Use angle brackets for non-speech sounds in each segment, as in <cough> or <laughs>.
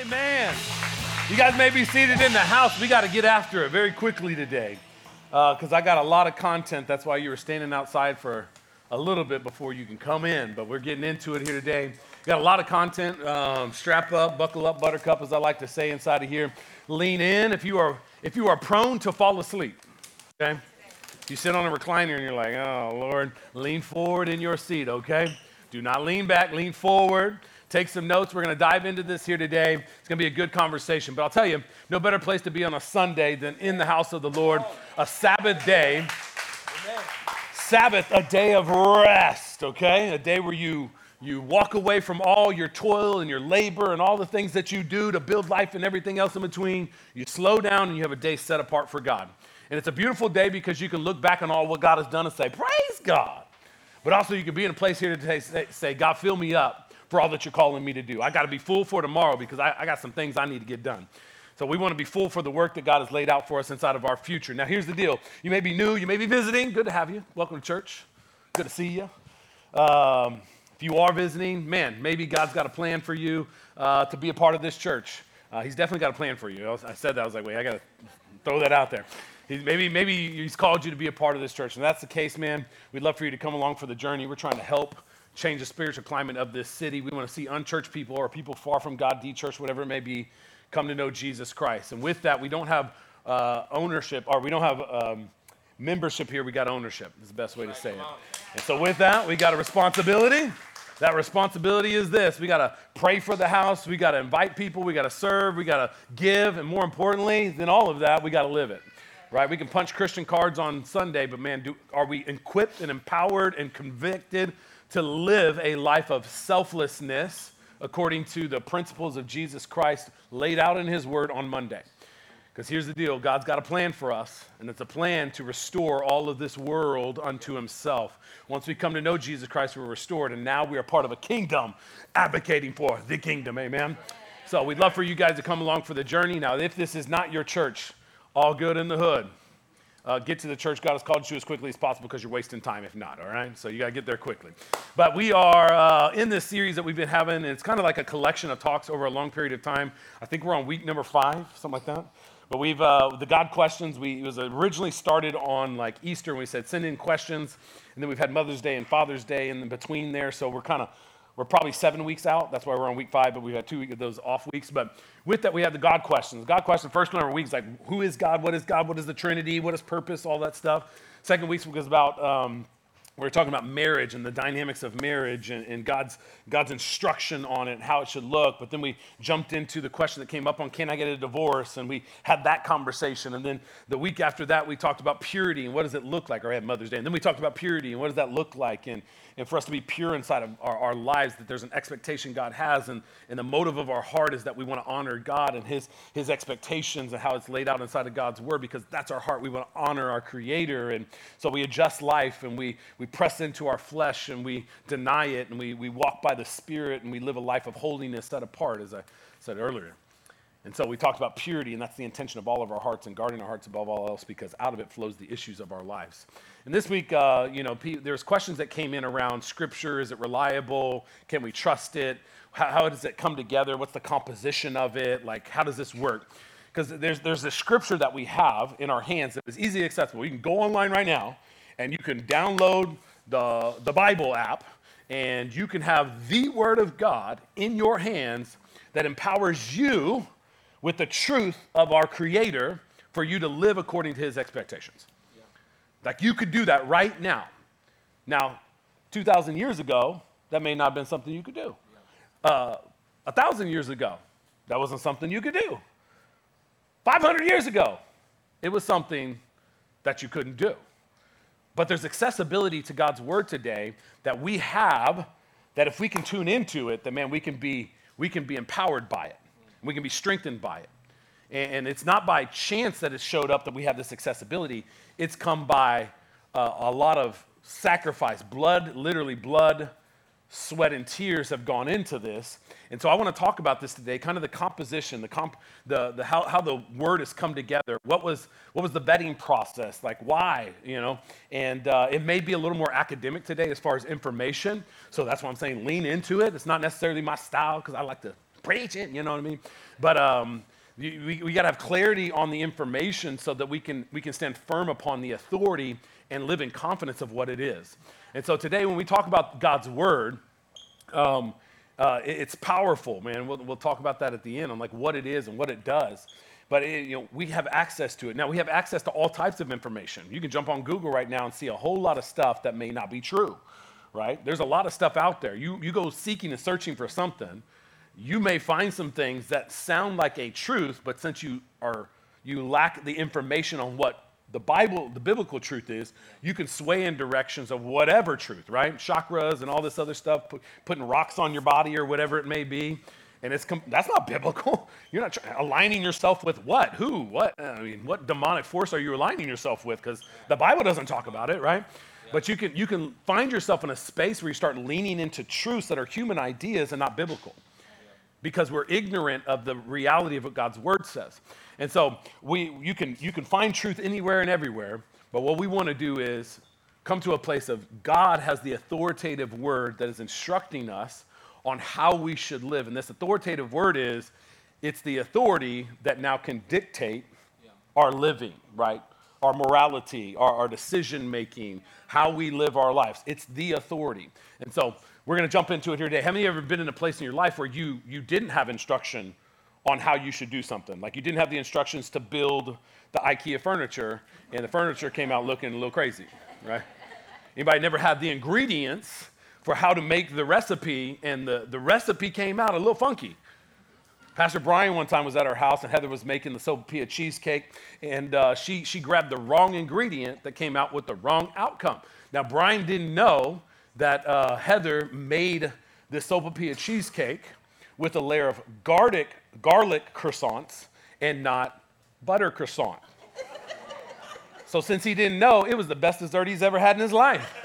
Amen. You guys may be seated in the house. We got to get after it very quickly today because uh, I got a lot of content. That's why you were standing outside for a little bit before you can come in. But we're getting into it here today. Got a lot of content. Um, strap up, buckle up, buttercup, as I like to say inside of here. Lean in if you are if you are prone to fall asleep. Okay. You sit on a recliner and you're like, oh Lord, lean forward in your seat. Okay. Do not lean back. Lean forward. Take some notes. We're going to dive into this here today. It's going to be a good conversation. But I'll tell you, no better place to be on a Sunday than in the house of the Lord, a Sabbath day. Sabbath, a day of rest, okay? A day where you you walk away from all your toil and your labor and all the things that you do to build life and everything else in between. You slow down and you have a day set apart for God. And it's a beautiful day because you can look back on all what God has done and say, Praise God. But also, you can be in a place here today say God, fill me up for all that you're calling me to do. I got to be full for tomorrow because I, I got some things I need to get done. So we want to be full for the work that God has laid out for us inside of our future. Now, here's the deal. You may be new, you may be visiting. Good to have you. Welcome to church. Good to see you. Um, if you are visiting, man, maybe God's got a plan for you uh, to be a part of this church. Uh, he's definitely got a plan for you. I said that. I was like, wait, I got to throw that out there. maybe, maybe he's called you to be a part of this church. And that's the case, man. We'd love for you to come along for the journey. We're trying to help change the spiritual climate of this city. We want to see unchurched people or people far from God, de-churched, whatever it may be, come to know Jesus Christ. And with that, we don't have uh, ownership, or we don't have um, membership here. We got ownership. Is the best way to say it. And so with that, we got a responsibility. That responsibility is this we got to pray for the house, we got to invite people, we got to serve, we got to give, and more importantly than all of that, we got to live it. Right? We can punch Christian cards on Sunday, but man, do, are we equipped and empowered and convicted to live a life of selflessness according to the principles of Jesus Christ laid out in His Word on Monday. Because here's the deal God's got a plan for us, and it's a plan to restore all of this world unto Himself. Once we come to know Jesus Christ, we're restored, and now we are part of a kingdom advocating for the kingdom. Amen. So we'd love for you guys to come along for the journey. Now, if this is not your church, all good in the hood uh, get to the church God has called you as quickly as possible because you're wasting time if not, all right? So you got to get there quickly. But we are uh, in this series that we've been having, and it's kind of like a collection of talks over a long period of time. I think we're on week number five, something like that. But we've, uh, the God questions, we, was originally started on like Easter, and we said send in questions. And then we've had Mother's Day and Father's Day in between there. So we're kind of we're probably seven weeks out. That's why we're on week five, but we've had two of those off weeks. But with that, we have the God questions. God question, first one of our weeks, like who is God? What is God? What is the Trinity? What is purpose? All that stuff. Second week was about um, we are talking about marriage and the dynamics of marriage and, and, God's, God's instruction on it, and how it should look. But then we jumped into the question that came up on can I get a divorce? And we had that conversation. And then the week after that, we talked about purity and what does it look like? Or I had Mother's Day. And then we talked about purity and what does that look like? And and for us to be pure inside of our, our lives, that there's an expectation God has, and, and the motive of our heart is that we want to honor God and his, his expectations and how it's laid out inside of God's word, because that's our heart. We want to honor our Creator. And so we adjust life and we, we press into our flesh and we deny it and we, we walk by the Spirit and we live a life of holiness set apart, as I said earlier. And so we talked about purity, and that's the intention of all of our hearts and guarding our hearts above all else because out of it flows the issues of our lives. And this week, uh, you know, there's questions that came in around Scripture. Is it reliable? Can we trust it? How, how does it come together? What's the composition of it? Like, how does this work? Because there's, there's a scripture that we have in our hands that is easily accessible. You can go online right now, and you can download the, the Bible app, and you can have the Word of God in your hands that empowers you with the truth of our Creator for you to live according to His expectations. Like you could do that right now. Now, 2,000 years ago, that may not have been something you could do. Uh, a thousand years ago, that wasn't something you could do. 500 years ago, it was something that you couldn't do. But there's accessibility to God's word today that we have that if we can tune into it, that man, we can be, we can be empowered by it. We can be strengthened by it. And it's not by chance that it showed up that we have this accessibility. It's come by uh, a lot of sacrifice. Blood, literally, blood, sweat, and tears have gone into this. And so I want to talk about this today kind of the composition, the, comp, the, the, how, how the word has come together. What was, what was the vetting process? Like, why? You know? And uh, it may be a little more academic today as far as information. So that's why I'm saying lean into it. It's not necessarily my style because I like to preach it, you know what I mean? But um, we, we got to have clarity on the information so that we can, we can stand firm upon the authority and live in confidence of what it is. And so today, when we talk about God's word, um, uh, it, it's powerful, man. We'll, we'll talk about that at the end on like what it is and what it does. But it, you know, we have access to it. Now we have access to all types of information. You can jump on Google right now and see a whole lot of stuff that may not be true, right? There's a lot of stuff out there. You, you go seeking and searching for something, you may find some things that sound like a truth, but since you are you lack the information on what the Bible, the biblical truth is, you can sway in directions of whatever truth, right? Chakras and all this other stuff, put, putting rocks on your body or whatever it may be. And it's that's not biblical. <laughs> You're not try, aligning yourself with what? Who? What? I mean, what demonic force are you aligning yourself with? Because the Bible doesn't talk about it, right? But you can you can find yourself in a space where you start leaning into truths that are human ideas and not biblical because we're ignorant of the reality of what God's word says. And so we, you, can, you can find truth anywhere and everywhere, but what we want to do is come to a place of God has the authoritative word that is instructing us on how we should live. And this authoritative word is it's the authority that now can dictate yeah. our living, right? Our morality, our, our decision making, how we live our lives. It's the authority. And so we're going to jump into it here today. How many of you ever been in a place in your life where you, you didn't have instruction on how you should do something? Like you didn't have the instructions to build the IKEA furniture, and the furniture came out looking a little crazy, right? Anybody never had the ingredients for how to make the recipe, and the, the recipe came out a little funky? Pastor Brian one time was at our house, and Heather was making the sopapilla cheesecake, and uh, she, she grabbed the wrong ingredient that came out with the wrong outcome. Now, Brian didn't know that uh, Heather made this sopapilla cheesecake with a layer of garlic, garlic croissants and not butter croissant. so since he didn't know, it was the best dessert he's ever had in his life.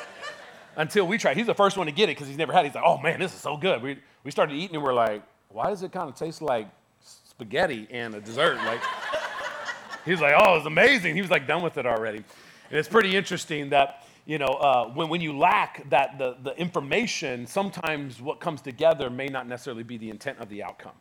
Until we tried. He's the first one to get it because he's never had it. He's like, oh man, this is so good. We, we started eating and we're like, why does it kind of taste like spaghetti and a dessert? Like, he's like, oh, it's amazing. He was like done with it already. And it's pretty interesting that you know, uh, when, when you lack that the, the information, sometimes what comes together may not necessarily be the intent of the outcome.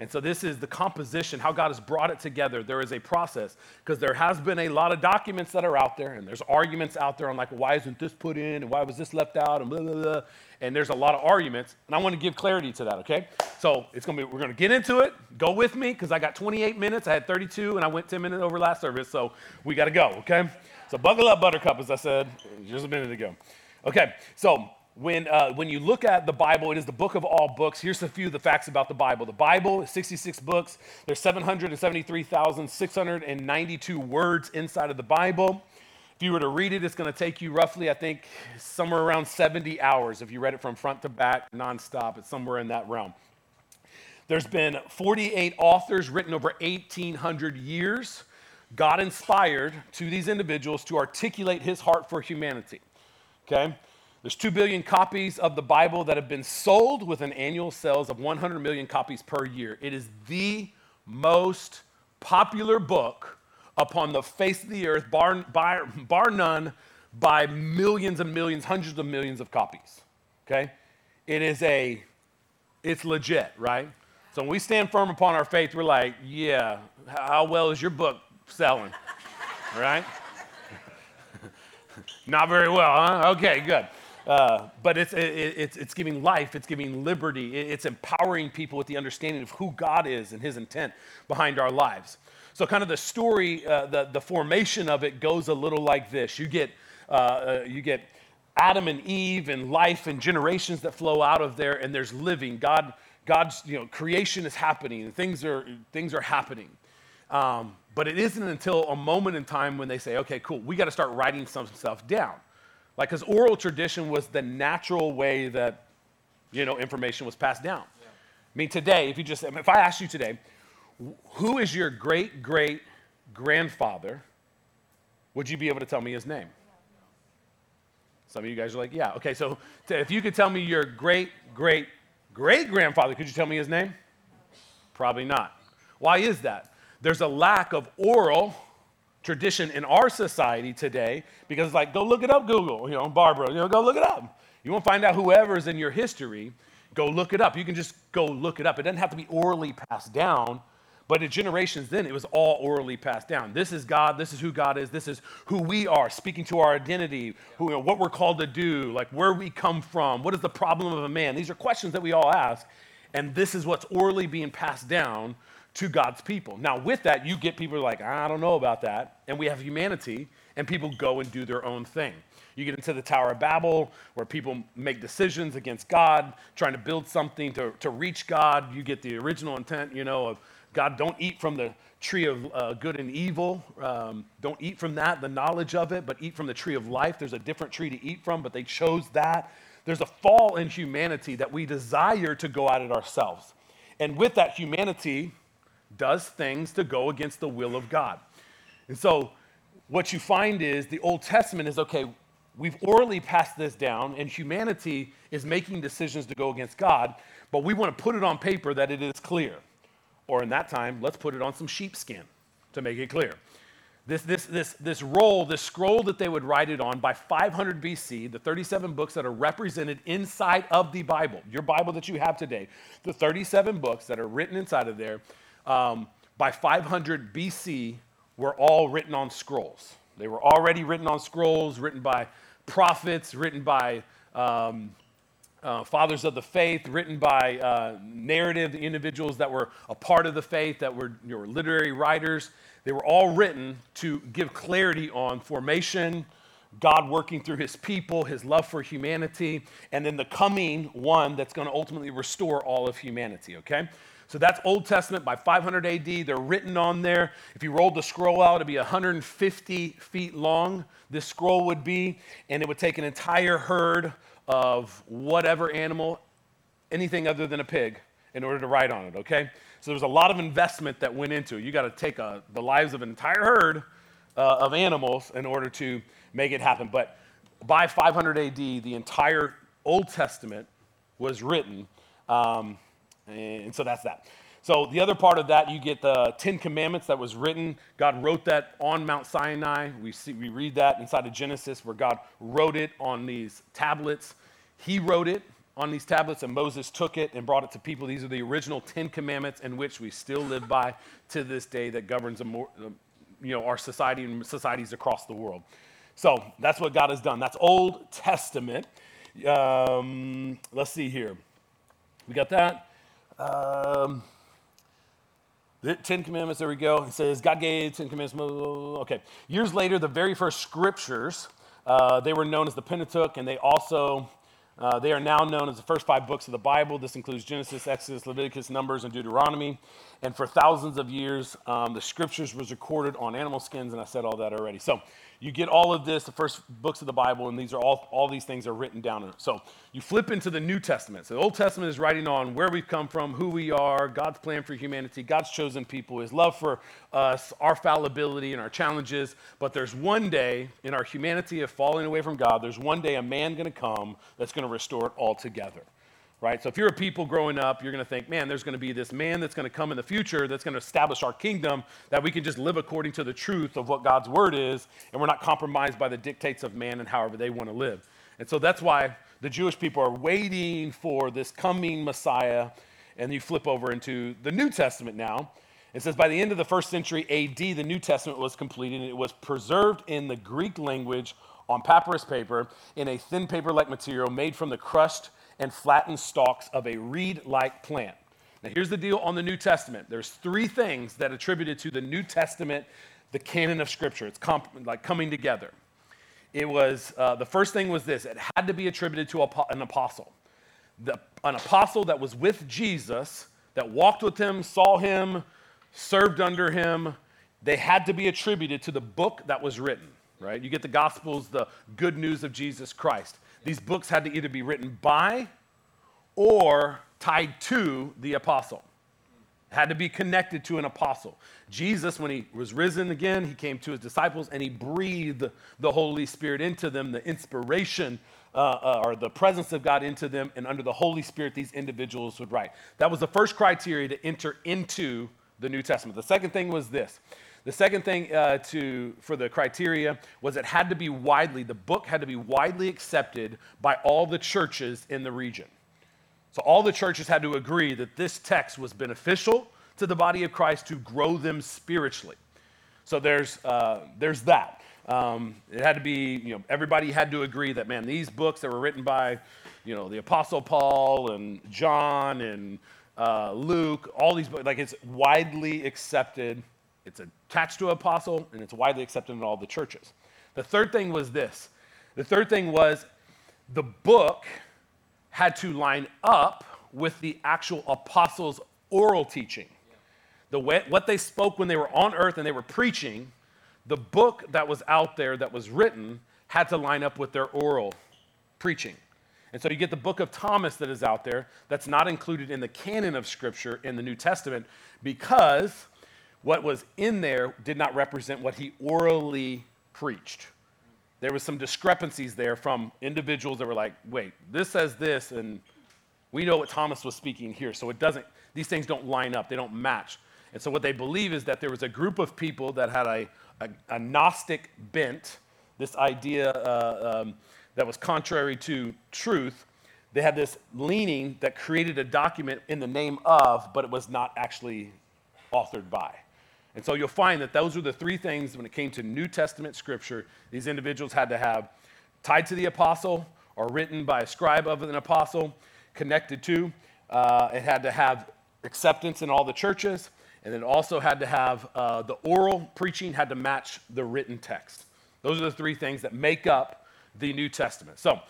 And so this is the composition, how God has brought it together. There is a process because there has been a lot of documents that are out there, and there's arguments out there on like, why isn't this put in, and why was this left out, and blah blah blah. And there's a lot of arguments, and I want to give clarity to that. Okay, so it's gonna be we're gonna get into it. Go with me because I got 28 minutes. I had 32, and I went 10 minutes over last service, so we got to go. Okay. So buckle up, Buttercup, as I said just a minute ago. Okay, so when, uh, when you look at the Bible, it is the book of all books. Here's a few of the facts about the Bible. The Bible is 66 books. There's 773,692 words inside of the Bible. If you were to read it, it's going to take you roughly, I think, somewhere around 70 hours. If you read it from front to back, nonstop, it's somewhere in that realm. There's been 48 authors written over 1,800 years. God inspired to these individuals to articulate his heart for humanity. Okay? There's 2 billion copies of the Bible that have been sold with an annual sales of 100 million copies per year. It is the most popular book upon the face of the earth, bar, bar, bar none, by millions and millions, hundreds of millions of copies. Okay? It is a, it's legit, right? So when we stand firm upon our faith, we're like, yeah, how well is your book selling, right? Not very well, huh? Okay, good. Uh, but it's, it, it's, it's giving life, it's giving liberty, it's empowering people with the understanding of who God is and his intent behind our lives. So, kind of the story, uh, the, the formation of it goes a little like this. You get, uh, uh, you get Adam and Eve and life and generations that flow out of there, and there's living. God, God's you know, creation is happening, things are, things are happening. Um, but it isn't until a moment in time when they say, okay, cool, we got to start writing some stuff down. Like, because oral tradition was the natural way that, you know, information was passed down. Yeah. I mean, today, if you just, if I ask you today, who is your great great grandfather, would you be able to tell me his name? Some of you guys are like, yeah. Okay, so if you could tell me your great great great grandfather, could you tell me his name? Probably not. Why is that? There's a lack of oral tradition in our society today because it's like, go look it up, Google, you know, Barbara, you know, go look it up. You want to find out whoever's in your history. Go look it up. You can just go look it up. It doesn't have to be orally passed down, but in generations then, it was all orally passed down. This is God. This is who God is. This is who we are, speaking to our identity, who, you know, what we're called to do, like where we come from, what is the problem of a man. These are questions that we all ask, and this is what's orally being passed down to God's people. Now, with that, you get people like, I don't know about that. And we have humanity, and people go and do their own thing. You get into the Tower of Babel, where people make decisions against God, trying to build something to, to reach God. You get the original intent, you know, of God, don't eat from the tree of uh, good and evil. Um, don't eat from that, the knowledge of it, but eat from the tree of life. There's a different tree to eat from, but they chose that. There's a fall in humanity that we desire to go at it ourselves. And with that, humanity does things to go against the will of God. And so, what you find is the Old Testament is okay, we've orally passed this down, and humanity is making decisions to go against God, but we want to put it on paper that it is clear. Or in that time, let's put it on some sheepskin to make it clear. This, this, this, this roll, this scroll that they would write it on by 500 BC, the 37 books that are represented inside of the Bible, your Bible that you have today, the 37 books that are written inside of there, um, by 500 BC, were all written on scrolls. They were already written on scrolls, written by prophets, written by um, uh, fathers of the faith, written by uh, narrative individuals that were a part of the faith, that were, you know, literary writers. They were all written to give clarity on formation, God working through his people, his love for humanity, and then the coming one that's going to ultimately restore all of humanity, okay? So that's Old Testament by 500 AD. They're written on there. If you rolled the scroll out, it'd be 150 feet long. This scroll would be, and it would take an entire herd of whatever animal, anything other than a pig, in order to write on it, okay? So there's a lot of investment that went into it. You got to take a, uh, the lives of an entire herd uh, of animals in order to make it happen. But by 500 AD, the entire Old Testament was written. Um, and so that's that. So the other part of that, you get the Ten Commandments that was written. God wrote that on Mount Sinai. We see we read that inside of Genesis where God wrote it on these tablets. He wrote it on these tablets, and Moses took it and brought it to people. These are the original Ten Commandments in which we still live by to this day that governs more, you know, our society and societies across the world. So that's what God has done. That's Old Testament. Um, let's see here. We got that. Um, the Ten Commandments, there we go. It says, God gave Ten Commandments. Okay. Years later, the very first scriptures, uh, they were known as the Pentateuch, and they also, uh, they are now known as the first five books of the Bible. This includes Genesis, Exodus, Leviticus, Numbers, and Deuteronomy. And for thousands of years, um, the scriptures was recorded on animal skins, and I said all that already. So you get all of this, the first books of the Bible, and these are all, all these things are written down in it. So you flip into the New Testament. So the Old Testament is writing on where we've come from, who we are, God's plan for humanity, God's chosen people, his love for us, our fallibility and our challenges. But there's one day in our humanity of falling away from God, there's one day a man going to come that's going to restore it all together right? So if you're a people growing up, you're going to think, man, there's going to be this man that's going to come in the future that's going to establish our kingdom, that we can just live according to the truth of what God's word is, and we're not compromised by the dictates of man and however they want to live. And so that's why the Jewish people are waiting for this coming Messiah. And you flip over into the New Testament now. It says, by the end of the first century AD, the New Testament was completed, and it was preserved in the Greek language on papyrus paper in a thin paper like material made from the crushed and flattened stalks of a reed like plant. Now, here's the deal on the New Testament there's three things that attributed to the New Testament the canon of Scripture. It's comp- like coming together. It was, uh, the first thing was this it had to be attributed to an apostle. The, an apostle that was with Jesus, that walked with him, saw him, served under him, they had to be attributed to the book that was written, right? You get the Gospels, the good news of Jesus Christ. These books had to either be written by or tied to the apostle. Had to be connected to an apostle. Jesus, when he was risen again, he came to his disciples and he breathed the Holy Spirit into them, the inspiration uh, uh, or the presence of God into them, and under the Holy Spirit, these individuals would write. That was the first criteria to enter into the New Testament. The second thing was this the second thing uh, to, for the criteria was it had to be widely, the book had to be widely accepted by all the churches in the region. So all the churches had to agree that this text was beneficial to the body of Christ to grow them spiritually. So there's, uh, there's that. Um, it had to be, you know, everybody had to agree that, man, these books that were written by, you know, the Apostle Paul and John and uh, Luke, all these books, like it's widely accepted. It's attached to an apostle and it's widely accepted in all the churches. The third thing was this the third thing was the book had to line up with the actual apostles' oral teaching. The way, what they spoke when they were on earth and they were preaching, the book that was out there that was written had to line up with their oral preaching. And so you get the book of Thomas that is out there that's not included in the canon of Scripture in the New Testament because what was in there did not represent what he orally preached. There was some discrepancies there from individuals that were like, wait, this says this, and we know what Thomas was speaking here. So it doesn't, these things don't line up, they don't match. And so what they believe is that there was a group of people that had a, a, a Gnostic bent, this idea uh, um, that was contrary to truth. They had this leaning that created a document in the name of, but it was not actually authored by. And so you'll find that those were the three things when it came to New Testament scripture, these individuals had to have tied to the apostle or written by a scribe of an apostle, connected to. Uh, it had to have acceptance in all the churches, and it also had to have uh, the oral preaching had to match the written text. Those are the three things that make up the New Testament. So,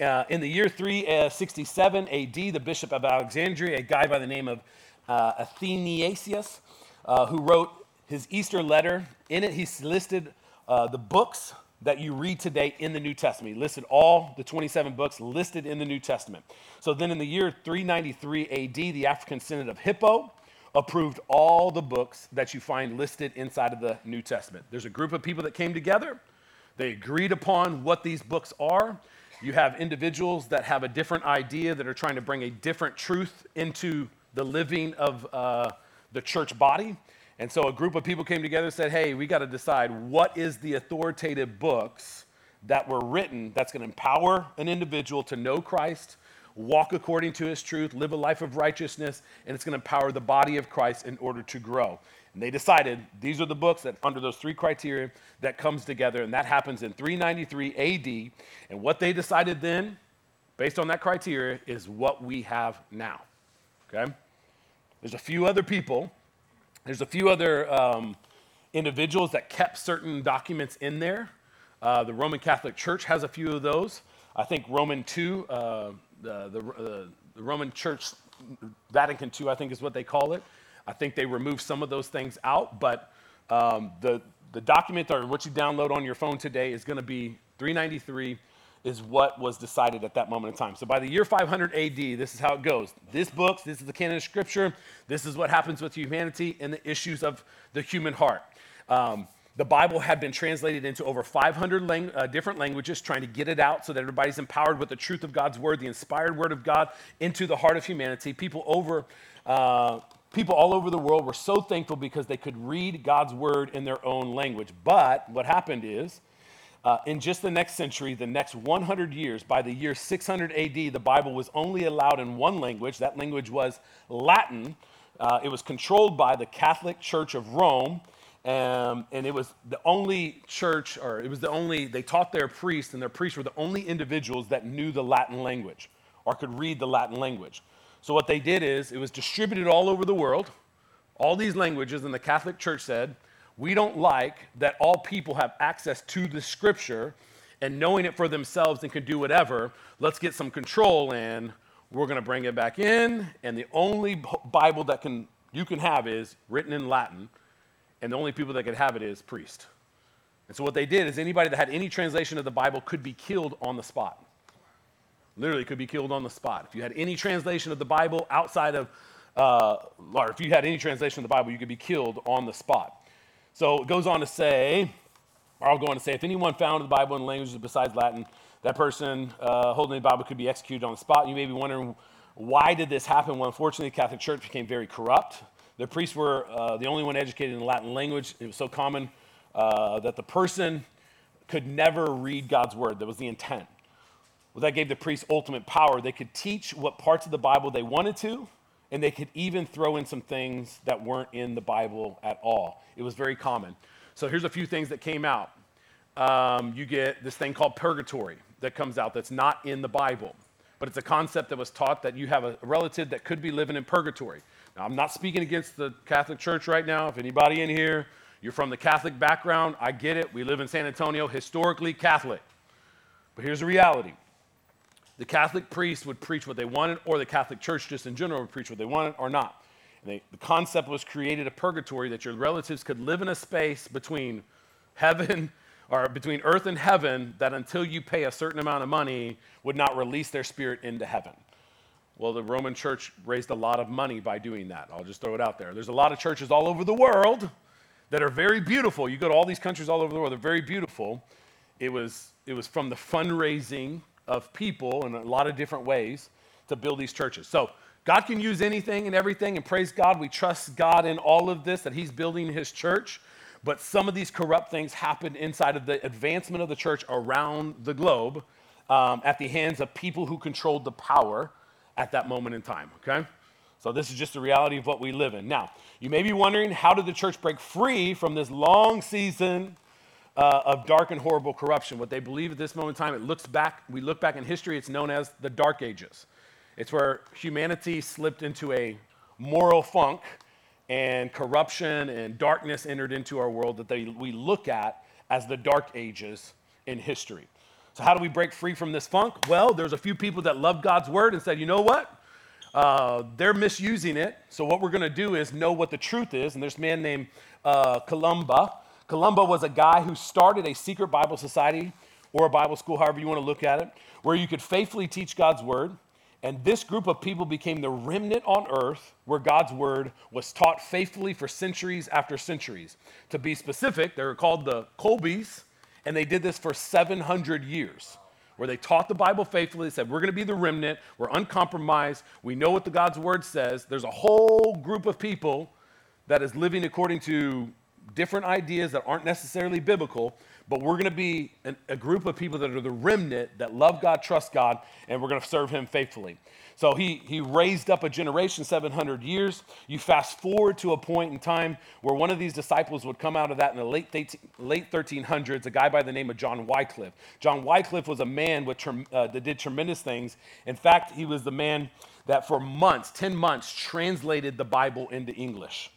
uh, in the year 367 AD, the bishop of Alexandria, a guy by the name of uh, uh, who wrote his Easter letter. In it, he's listed uh, the books that you read today in the New Testament. He listed all the 27 books listed in the New Testament. So then in the year 393 AD, the African Synod of Hippo approved all the books that you find listed inside of the New Testament. There's a group of people that came together. They agreed upon what these books are. You have individuals that have a different idea that are trying to bring a different truth into the living of uh, the church body. And so a group of people came together and said, hey, we got to decide what is the authoritative books that were written that's going to empower an individual to know Christ, walk according to his truth, live a life of righteousness, and it's going to empower the body of Christ in order to grow. And they decided these are the books that, under those three criteria, that comes together, and that happens in 393 AD. And what they decided then, based on that criteria, is what we have now. Okay? There's a few other people there's a few other um, individuals that kept certain documents in there. Uh, the Roman Catholic Church has a few of those. I think Roman II, uh, the, the, uh, the, Roman Church, Vatican II, I think is what they call it. I think they removed some of those things out, but um, the, the document or what you download on your phone today is going to be 393 is what was decided at that moment in time. So by the year 500 AD, this is how it goes. This book, this is the canon of Scripture. This is what happens with humanity and the issues of the human heart. Um, the Bible had been translated into over 500 lang- uh, different languages, trying to get it out so that everybody's empowered with the truth of God's word, the inspired word of God, into the heart of humanity. People over, uh, people all over the world were so thankful because they could read God's word in their own language. But what happened is uh, in just the next century, the next 100 years, by the year 600 AD, the Bible was only allowed in one language. That language was Latin. Uh, it was controlled by the Catholic Church of Rome. Um, and it was the only church, or it was the only, they taught their priests, and their priests were the only individuals that knew the Latin language or could read the Latin language. So what they did is it was distributed all over the world, all these languages, and the Catholic Church said, we don't like that all people have access to the scripture and knowing it for themselves and can do whatever. Let's get some control and we're going to bring it back in. And the only Bible that can you can have is written in Latin, and the only people that could have it is priest. And so what they did is anybody that had any translation of the Bible could be killed on the spot. Literally could be killed on the spot. If you had any translation of the Bible outside of, uh, or if you had any translation of the Bible, you could be killed on the spot. So it goes on to say, or I'll go on to say, if anyone found the Bible in languages besides Latin, that person uh, holding the Bible could be executed on the spot. You may be wondering, why did this happen? Well, unfortunately, the Catholic Church became very corrupt. The priests were uh, the only one educated in the Latin language. It was so common uh, that the person could never read God's word. That was the intent. Well, that gave the priests ultimate power. They could teach what parts of the Bible they wanted to, and they could even throw in some things that weren't in the Bible at all. It was very common. So here's a few things that came out. Um, you get this thing called purgatory that comes out that's not in the Bible, but it's a concept that was taught that you have a relative that could be living in purgatory. Now, I'm not speaking against the Catholic Church right now. If anybody in here, you're from the Catholic background, I get it. We live in San Antonio, historically Catholic. But here's the reality the Catholic priest would preach what they wanted, or the Catholic Church just in general would preach what they wanted or not. They, the concept was created a purgatory that your relatives could live in a space between heaven <laughs> or between earth and heaven that until you pay a certain amount of money would not release their spirit into heaven. Well, the Roman church raised a lot of money by doing that. I'll just throw it out there. There's a lot of churches all over the world that are very beautiful. You go to all these countries all over the world, they're very beautiful. It was, it was from the fundraising of people in a lot of different ways to build these churches. So God can use anything and everything, and praise God, we trust God in all of this that He's building His church. But some of these corrupt things happened inside of the advancement of the church around the globe um, at the hands of people who controlled the power at that moment in time, okay? So this is just the reality of what we live in. Now, you may be wondering how did the church break free from this long season uh, of dark and horrible corruption? What they believe at this moment in time, it looks back, we look back in history, it's known as the Dark Ages. It's where humanity slipped into a moral funk and corruption and darkness entered into our world that they, we look at as the Dark Ages in history. So, how do we break free from this funk? Well, there's a few people that love God's word and said, you know what? Uh, they're misusing it. So, what we're going to do is know what the truth is. And there's a man named uh, Columba. Columba was a guy who started a secret Bible society or a Bible school, however you want to look at it, where you could faithfully teach God's word. And this group of people became the remnant on earth where God's word was taught faithfully for centuries after centuries. To be specific, they were called the Culdees and they did this for 700 years, where they taught the Bible faithfully. They said, We're going to be the remnant. We're uncompromised. We know what the God's word says. There's a whole group of people that is living according to different ideas that aren't necessarily biblical, but we're going to be an, a group of people that are the remnant that love God, trust God, and we're going to serve Him faithfully. So he, he raised up a generation 700 years. You fast forward to a point in time where one of these disciples would come out of that in the late, 18, late 1300s, a guy by the name of John Wycliffe. John Wycliffe was a man with, uh, that did tremendous things. In fact, he was the man that for months, 10 months, translated the Bible into English.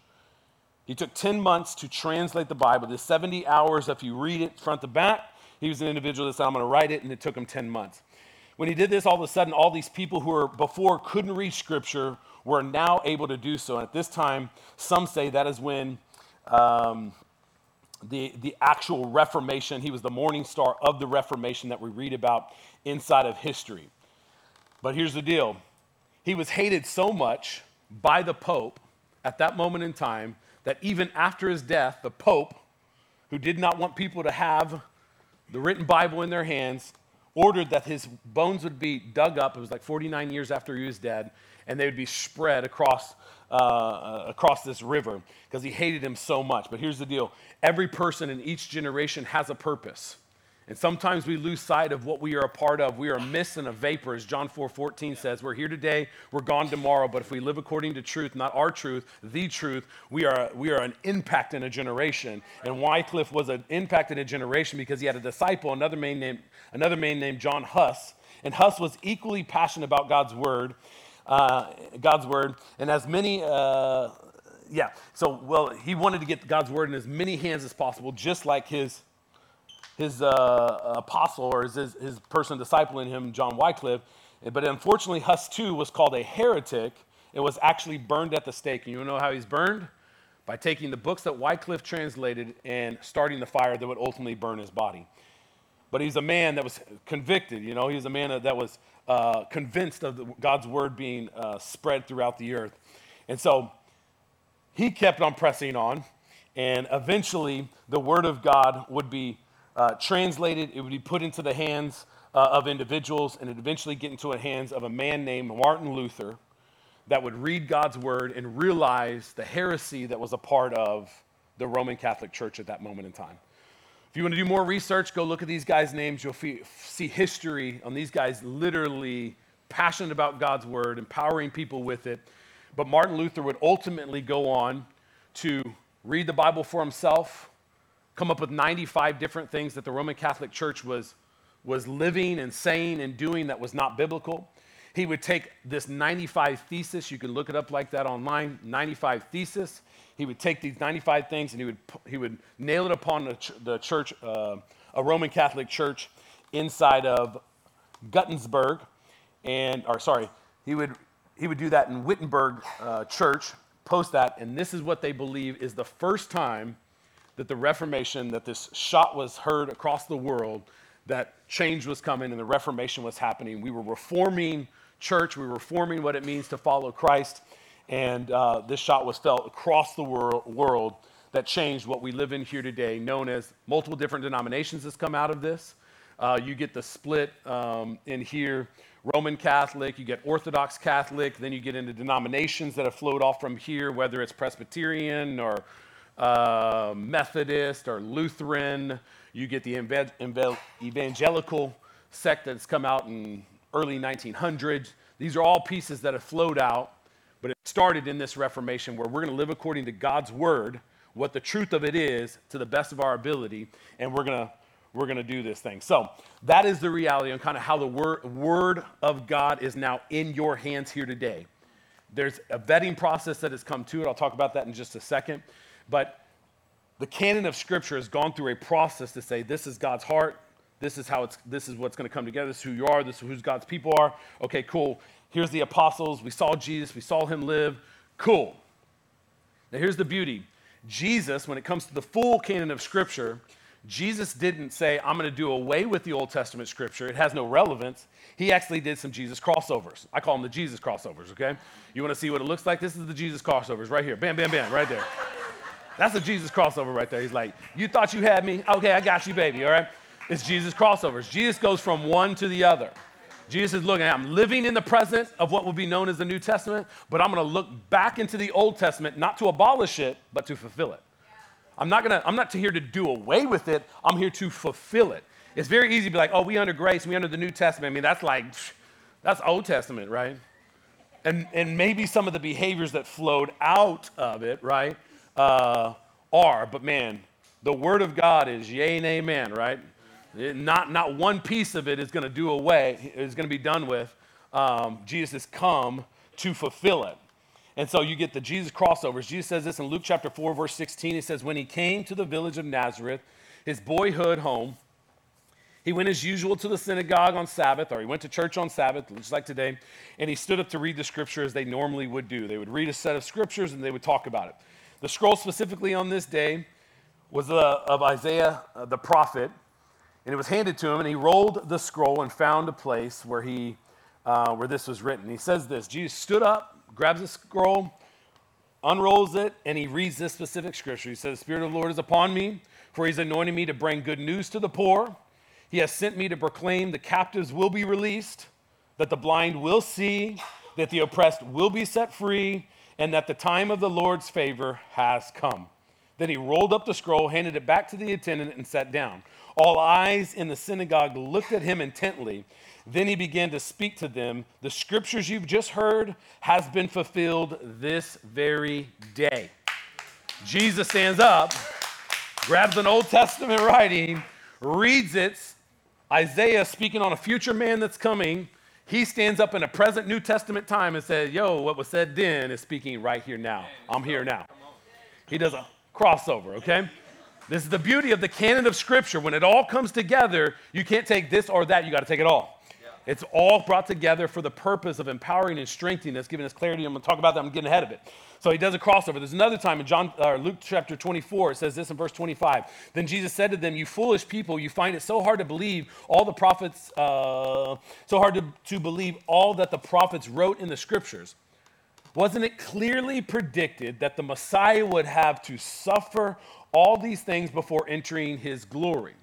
He took 10 months to translate the Bible. The 70 hours, if you read it front to back, he was an individual that said, I'm going to write it, and it took him 10 months. When he did this, all of a sudden, all these people who were before couldn't read scripture were now able to do so. And at this time, some say that is when um, the, the actual Reformation, he was the morning star of the Reformation that we read about inside of history. But here's the deal he was hated so much by the Pope at that moment in time that even after his death, the Pope, who did not want people to have the written Bible in their hands, ordered that his bones would be dug up. It was like 49 years after he was dead, and they would be spread across, uh, across this river because he hated him so much. But here's the deal every person in each generation has a purpose. And sometimes we lose sight of what we are a part of. We are a mist and a vapor, as John 4 14 says. We're here today, we're gone tomorrow. But if we live according to truth, not our truth, the truth, we are, we are an impact in a generation. And Wycliffe was an impact in a generation because he had a disciple, another man named, another man named John Huss. And Huss was equally passionate about God's word. Uh, God's word, and as many uh, yeah, so, well, he wanted to get God's word in as many hands as possible, just like his his uh, apostle or his, his person discipling him, John Wycliffe. But unfortunately, Huss too was called a heretic and was actually burned at the stake. And you know how he's burned? By taking the books that Wycliffe translated and starting the fire that would ultimately burn his body. But he's a man that was convicted, you know, he's a man that was uh, convinced of the, God's word being uh, spread throughout the earth. And so he kept on pressing on, and eventually the word of God would be uh, translated, it would be put into the hands uh, of individuals, and it eventually get into the hands of a man named Martin Luther that would read God's word and realize the heresy that was a part of the Roman Catholic Church at that moment in time. If you want to do more research, go look at these guys' names. You'll see history on these guys literally passionate about God's word, empowering people with it. But Martin Luther would ultimately go on to read the Bible for himself, come up with 95 different things that the Roman Catholic Church was, was living and saying and doing that was not biblical. He would take this 95 thesis, you can look it up like that online, 95 thesis, he would take these 95 things and he would, he would nail it upon the, ch- the church, uh, a Roman Catholic church inside of Guttensburg. And, or sorry, he would, he would do that in Wittenberg uh, church, post that. And this is what they believe is the first time that the Reformation, that this shot was heard across the world, that change was coming and the Reformation was happening. We were reforming church, we were reforming what it means to follow Christ. And uh, this shot was felt across the world, world that changed what we live in here today, known as multiple different denominations has come out of this. Uh, you get the split um, in here Roman Catholic, you get Orthodox Catholic, then you get into denominations that have flowed off from here, whether it's Presbyterian or uh, Methodist or Lutheran. You get the evangelical sect that's come out in early 1900s. These are all pieces that have flowed out but it started in this Reformation where we're going to live according to God's word, what the truth of it is, to the best of our ability, and we're going to we're going to do this thing. So that is the reality on kind of how the word, word of God is now in your hands here today. There's a vetting process that has come to it. I'll talk about that in just a second. But the canon of Scripture has gone through a process to say this is God's heart. This is how it's. This is what's going to come together. This is who you are. This is who God's people are. Okay, cool. Here's the apostles. We saw Jesus. We saw him live. Cool. Now, here's the beauty Jesus, when it comes to the full canon of Scripture, Jesus didn't say, I'm going to do away with the Old Testament Scripture. It has no relevance. He actually did some Jesus crossovers. I call them the Jesus crossovers, okay? You want to see what it looks like? This is the Jesus crossovers right here. Bam, bam, bam, right there. That's a Jesus crossover right there. He's like, You thought you had me? Okay, I got you, baby, all right? It's Jesus crossovers. Jesus goes from one to the other. Jesus is looking I'm living in the present of what will be known as the New Testament, but I'm going to look back into the Old Testament, not to abolish it, but to fulfill it. I'm not, gonna, I'm not here to do away with it, I'm here to fulfill it. It's very easy to be like, oh, we under grace, we under the New Testament. I mean, that's like, that's Old Testament, right? And, and maybe some of the behaviors that flowed out of it, right, uh, are, but man, the Word of God is yea and amen, right? Not, not one piece of it is going to do away, is going to be done with. Um, Jesus has come to fulfill it. And so you get the Jesus crossovers. Jesus says this in Luke chapter 4, verse 16. He says, When he came to the village of Nazareth, his boyhood home, he went as usual to the synagogue on Sabbath, or he went to church on Sabbath, just like today, and he stood up to read the scripture as they normally would do. They would read a set of scriptures and they would talk about it. The scroll specifically on this day was uh, of Isaiah uh, the prophet, and it was handed to him, and he rolled the scroll and found a place where, he, uh, where this was written. He says this Jesus stood up, grabs the scroll, unrolls it, and he reads this specific scripture. He says, The Spirit of the Lord is upon me, for he's anointed me to bring good news to the poor. He has sent me to proclaim the captives will be released, that the blind will see, that the oppressed will be set free, and that the time of the Lord's favor has come. Then he rolled up the scroll, handed it back to the attendant, and sat down. All eyes in the synagogue looked at him intently. Then he began to speak to them. The scriptures you've just heard has been fulfilled this very day. Jesus stands up, grabs an Old Testament writing, reads it. Isaiah speaking on a future man that's coming. He stands up in a present New Testament time and says, Yo, what was said then is speaking right here now. I'm here now. He does a crossover, okay? This is the beauty of the canon of Scripture. When it all comes together, you can't take this or that, you got to take it all. It's all brought together for the purpose of empowering and strengthening us, giving us clarity. I'm going to talk about that. I'm getting ahead of it. So he does a crossover. There's another time in John, uh, Luke chapter 24. It says this in verse 25. Then Jesus said to them, "You foolish people, you find it so hard to believe all the prophets, uh, so hard to, to believe all that the prophets wrote in the scriptures. Wasn't it clearly predicted that the Messiah would have to suffer all these things before entering his glory.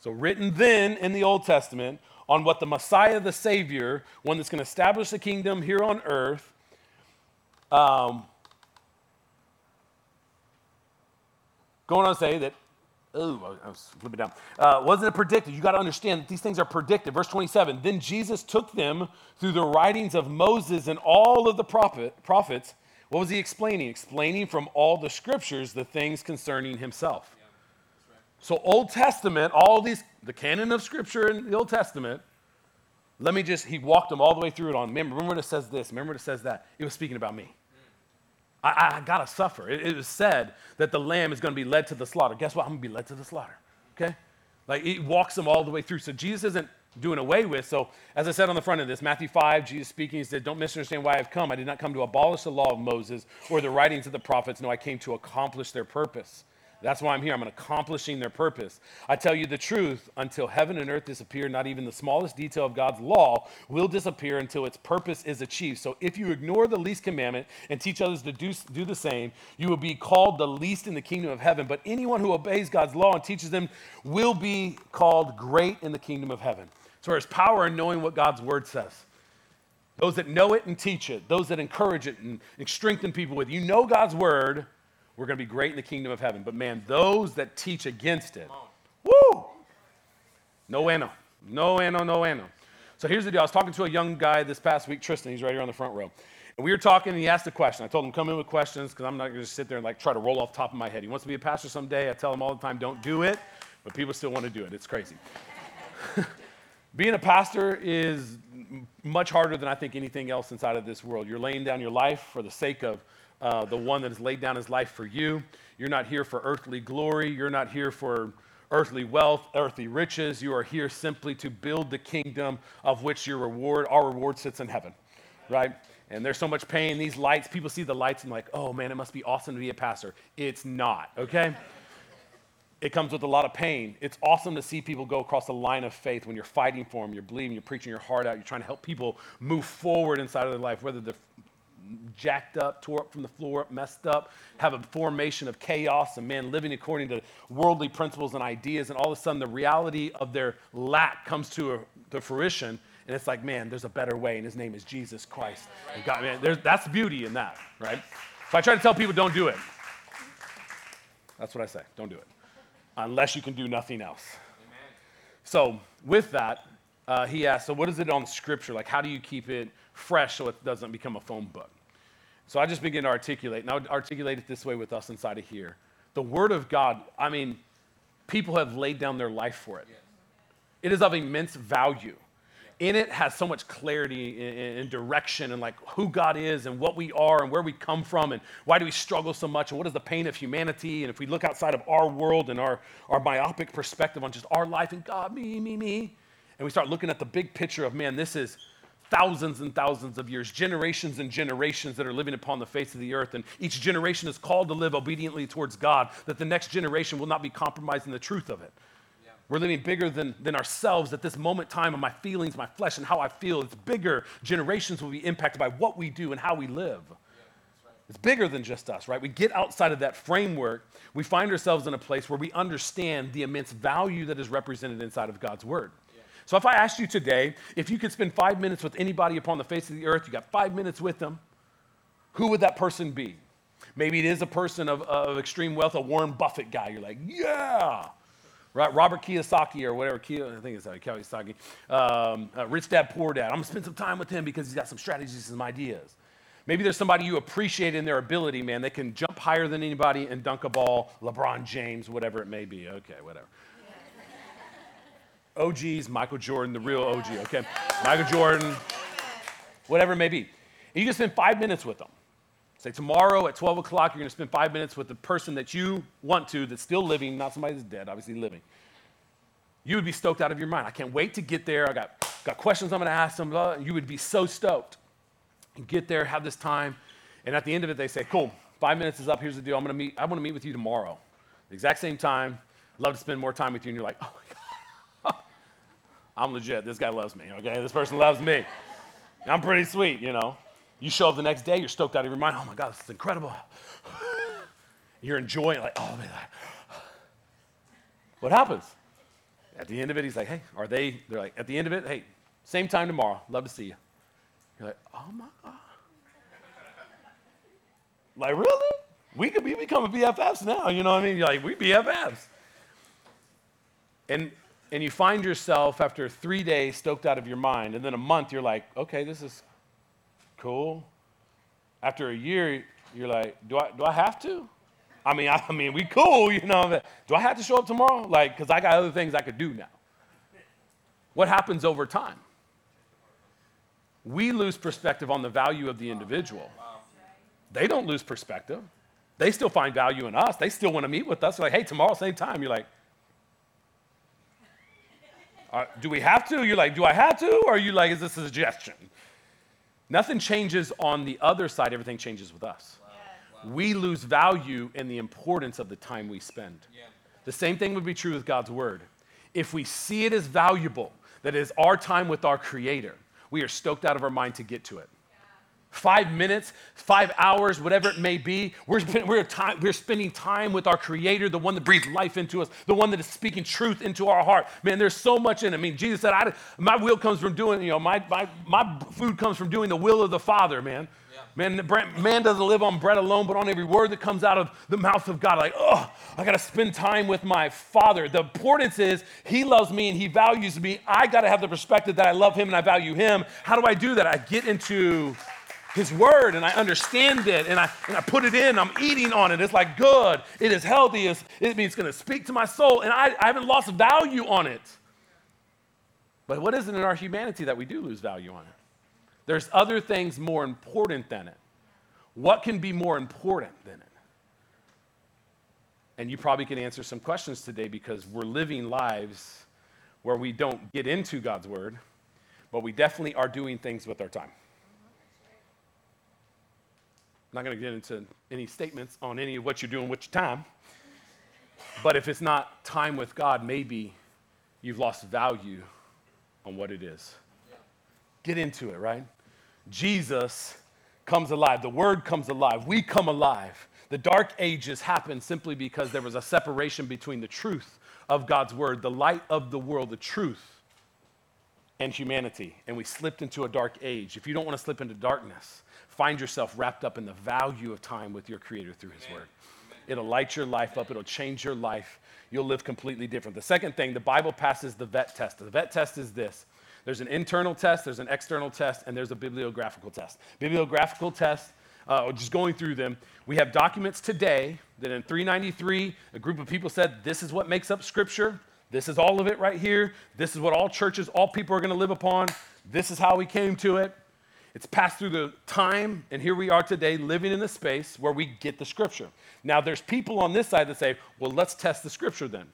So, written then in the Old Testament on what the Messiah, the Savior, one that's going to establish the kingdom here on earth, um, going on to say that Oh, I was flipping down. Uh, wasn't it predicted? You got to understand that these things are predicted. Verse 27 Then Jesus took them through the writings of Moses and all of the prophet, prophets. What was he explaining? Explaining from all the scriptures the things concerning himself. So, Old Testament, all these, the canon of scripture in the Old Testament, let me just, he walked them all the way through it on. Remember, remember when it says this, remember it says that. It was speaking about me. I, I got to suffer. It, it was said that the lamb is to be led to the slaughter. Guess what? I'm to be led to the slaughter. Okay? Like, he walks them all the way through. So, Jesus isn't doing away with. So, as I said on the front of this, Matthew 5, Jesus speaking, he said, Don't misunderstand why I've come. I did not come to abolish the law of Moses or the writings of the prophets. No, I came to accomplish their purpose. That's why I'm here. I'm accomplishing their purpose. I tell you the truth, until heaven and earth disappear, not even the smallest detail of God's law will disappear until its purpose is achieved. So if you ignore the least commandment and teach others to do, do the same, you will be called the least in the kingdom of heaven. But anyone who obeys God's law and teaches them will be called great in the kingdom of heaven. So there's power in knowing what God's word says. Those that know it and teach it, those that encourage it and, strengthen people with. You know God's word we're going to be great in the kingdom of heaven. But man, those that teach against it, woo! No ano. No ano, no ano. So here's the deal. I was talking to a young guy this past week, Tristan. He's right here on the front row. And we were talking, and he asked a question. I told him, come in with questions, because I'm not going to sit there and like try to roll off the top of my head. He wants to be a pastor someday. I tell him all the time, don't do it. But people still want to do it. It's crazy. <laughs> Being a pastor is much harder than I think anything else inside of this world. You're laying down your life for the sake of uh, the one that has laid down his life for you. You're not here for earthly glory. You're not here for earthly wealth, earthly riches. You are here simply to build the kingdom of which your reward, our reward sits in heaven, right? And there's so much pain. These lights, people see the lights and like, oh man, it must be awesome to be a pastor. It's not, okay? It comes with a lot of pain. It's awesome to see people go across the line of faith when you're fighting for them, you're believing, you're preaching your heart out, you're trying to help people move forward inside of their life, whether they're jacked up, tore up from the floor up, messed up, have a formation of chaos, and man living according to worldly principles and ideas, and all of a sudden the reality of their lack comes to, a, to fruition, and it's like, man, there's a better way, and his name is Jesus Christ. And God, man, that's beauty in that, right? So I try to tell people, don't do it. That's what I say, don't do it. Unless you can do nothing else. Amen. So with that, uh, he asked, so what is it on Scripture? Like, how do you keep it fresh so it doesn't become a phone book? So I just begin to articulate, and I would articulate it this way with us inside of here. The Word of God, I mean, people have laid down their life for it. It is of immense value. In it has so much clarity and direction and like who God is and what we are and where we come from and why do we struggle so much and what is the pain of humanity. And if we look outside of our world and our, our myopic perspective on just our life and God, me, me, me, and we start looking at the big picture of man, this is thousands and thousands of years, generations and generations that are living upon the face of the earth. And each generation is called to live obediently towards God, that the next generation will not be compromising the truth of it. Yeah. We're living bigger than, than ourselves at this moment time of my feelings, my flesh, and how I feel. It's bigger. Generations will be impacted by what we do and how we live. Yeah, right. It's bigger than just us, right? We get outside of that framework, we find ourselves in a place where we understand the immense value that is represented inside of God's Word. So if I asked you today, if you could spend five minutes with anybody upon the face of the earth, you got five minutes with them, who would that person be? Maybe it is a person of, of extreme wealth, a Warren Buffett guy. You're like, yeah. Right, Robert Kiyosaki or whatever, I think it's uh, Kiyosaki, um, uh, Rich Dad Poor Dad. I'm gonna spend some time with him because he's got some strategies, some ideas. Maybe there's somebody you appreciate in their ability, man. They can jump higher than anybody and dunk a ball, LeBron James, whatever it may be. Okay, whatever. OGs, Michael Jordan, the real OG, okay? Michael Jordan, whatever it may be. And you just spend five minutes with them. Say tomorrow at 12 o'clock, you're going to spend five minutes with the person that you want to, that's still living, not somebody that's dead, obviously living. You would be stoked out of your mind. I can't wait to get there. I got, got questions I'm going to ask them. Blah. You would be so stoked. You get there, have this time, and at the end of it, they say, cool, five minutes is up. Here's the deal. I'm going to meet, I want to meet with you tomorrow. The exact same time. Love to spend more time with you. And you're like, oh I'm legit. This guy loves me, okay? This person loves me. I'm pretty sweet, you know. You show up the next day, you're stoked out of your mind. Oh my God, this is incredible. <sighs> You're enjoying like, oh man. What happens? At the end of it, he's like, hey, are they, they're like, at the end of it, hey, same time tomorrow. Love to see you. You're like, oh my God. Like, really? We could be becoming BFFs now, you know what I mean? You're like, we BFFs. And, and you find yourself after three days stoked out of your mind, and then a month you're like, okay, this is cool. After a year, you're like, do I, do I have to? I mean, I, <laughs> I mean, we cool, you know. Do I have to show up tomorrow? Like, because I got other things I could do now. What happens over time? We lose perspective on the value of the individual. They don't lose perspective. They still find value in us. They still want to meet with us. They're like, hey, tomorrow, same time. You're like, uh, do we have to? You're like, do I have to? Or are you like, is this a suggestion? Nothing changes on the other side, everything changes with us. Wow. Wow. We lose value in the importance of the time we spend. Yeah. The same thing would be true with God's word. If we see it as valuable, that is our time with our Creator, we are stoked out of our mind to get to it five minutes, five hours, whatever it may be. We're, we're, time, we're spending time with our Creator, the one that breathes life into us, the one that is speaking truth into our heart. Man, there's so much in it. I mean, Jesus said, I, My will comes from doing, you know, my, my, my food comes from doing the will of the Father, man. Man, man doesn't live on bread alone, but on every word that comes out of the mouth of God. Like, oh, I got to spend time with my Father. The importance is He loves me and He values me. I got to have the perspective that I love Him and I value Him. How do I do that? I get into his word and I understand it and I, and I put it in, I'm eating on it. It's like good, it is healthy, it's, it means it's going to speak to my soul, and I, I haven't lost value on it. But what is it in our humanity that we do lose value on it? There's other things more important than it. What can be more important than it? And you probably can answer some questions today because we're living lives where we don't get into God's word, but we definitely are doing things with our time. I'm not going to get into any statements on any of what you're doing with your time. But if it's not time with God, maybe you've lost value on what it is. Get into it, right? Jesus comes alive. The word comes alive. We come alive. The dark ages happened simply because there was a separation between the truth of God's word, the light of the world, the truth, and humanity. And we slipped into a dark age. If you don't want to slip into darkness, find yourself wrapped up in the value of time with your Creator through His Word. It'll light your life up, it'll change your life. You'll live completely different. The second thing, the Bible passes the vet test. The vet test is this there's an internal test, there's an external test, and there's a bibliographical test. Bibliographical test, uh, just going through them, we have documents today that in 393, a group of people said, This is what makes up Scripture. This is all of it right here. This is what all churches, all people are going to live upon. This is how we came to it. It's passed through the time, and here we are today living in a space where we get the scripture. Now, there's people on this side that say, well, let's test the scripture then.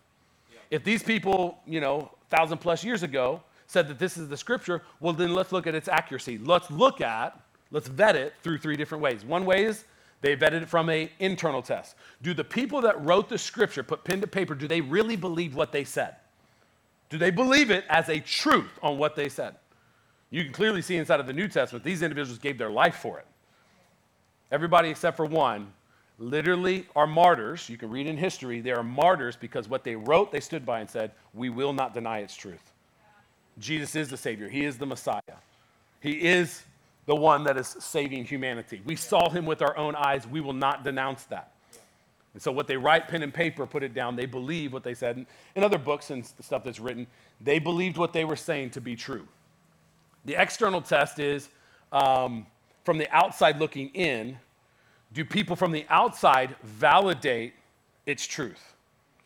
Yeah. If these people, you know, thousand plus years ago said that this is the scripture, well, then let's look at its accuracy. Let's look at, let's vet it through three different ways. One way is they vetted it from a internal test. Do the people that wrote the scripture, put pen to paper, do they really believe what they said? Do they believe it as a truth on what they said? You can clearly see inside of the New Testament, these individuals gave their life for it. Everybody except for one literally are martyrs. You can read in history, they are martyrs because what they wrote, they stood by and said, We will not deny its truth. Jesus is the Savior, He is the Messiah. He is the one that is saving humanity. We saw Him with our own eyes. We will not denounce that. And so, what they write, pen and paper, put it down, they believe what they said. And In other books and stuff that's written, they believed what they were saying to be true. The external test is um, from the outside looking in, do people from the outside validate its truth?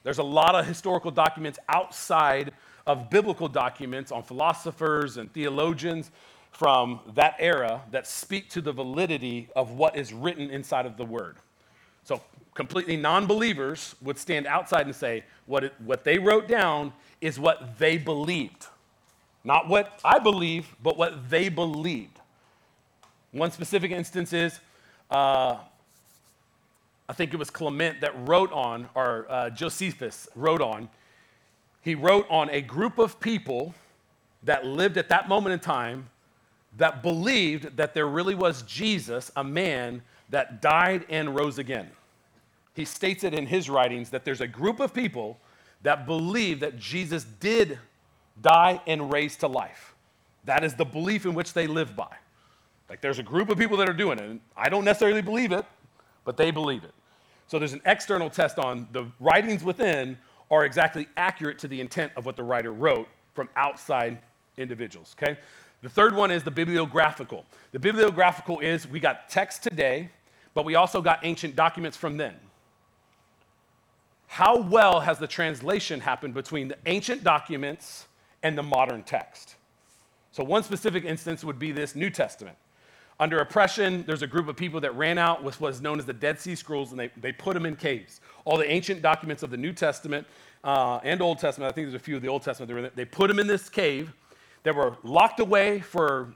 There's a lot of historical documents outside of biblical documents on philosophers and theologians from that era that speak to the validity of what is written inside of the word. So, completely non believers would stand outside and say, what, it, what they wrote down is what they believed. Not what I believe, but what they believed. One specific instance is uh, I think it was Clement that wrote on, or uh, Josephus wrote on, he wrote on a group of people that lived at that moment in time that believed that there really was Jesus, a man that died and rose again. He states it in his writings that there's a group of people that believe that Jesus did die, and raise to life. That is the belief in which they live by. Like there's a group of people that are doing it. And I don't necessarily believe it, but they believe it. So there's an external test on the writings within are exactly accurate to the intent of what the writer wrote from outside individuals, okay? The third one is the bibliographical. The bibliographical is we got text today, but we also got ancient documents from then. How well has the translation happened between the ancient documents and the modern text? So, one specific instance would be this New Testament. Under oppression, there's a group of people that ran out with what is known as the Dead Sea Scrolls, and they, they put them in caves. All the ancient documents of the New Testament uh, and Old Testament, I think there's a few of the Old Testament, they, they put them in this cave that were locked away for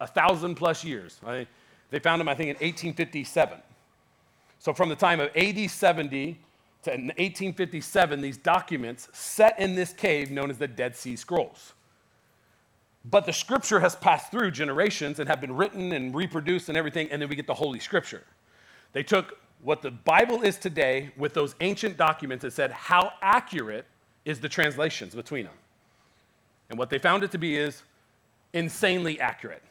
a thousand plus years. Right? They found them, I think, in 1857. So, from the time of AD 70 to 1857, these documents set in this cave known as the Dead Sea Scrolls. But the scripture has passed through generations and have been written and reproduced and everything, and then we get the Holy Scripture. They took what the Bible is today with those ancient documents and said, how accurate is the translations between them? And what they found it to be is insanely accurate,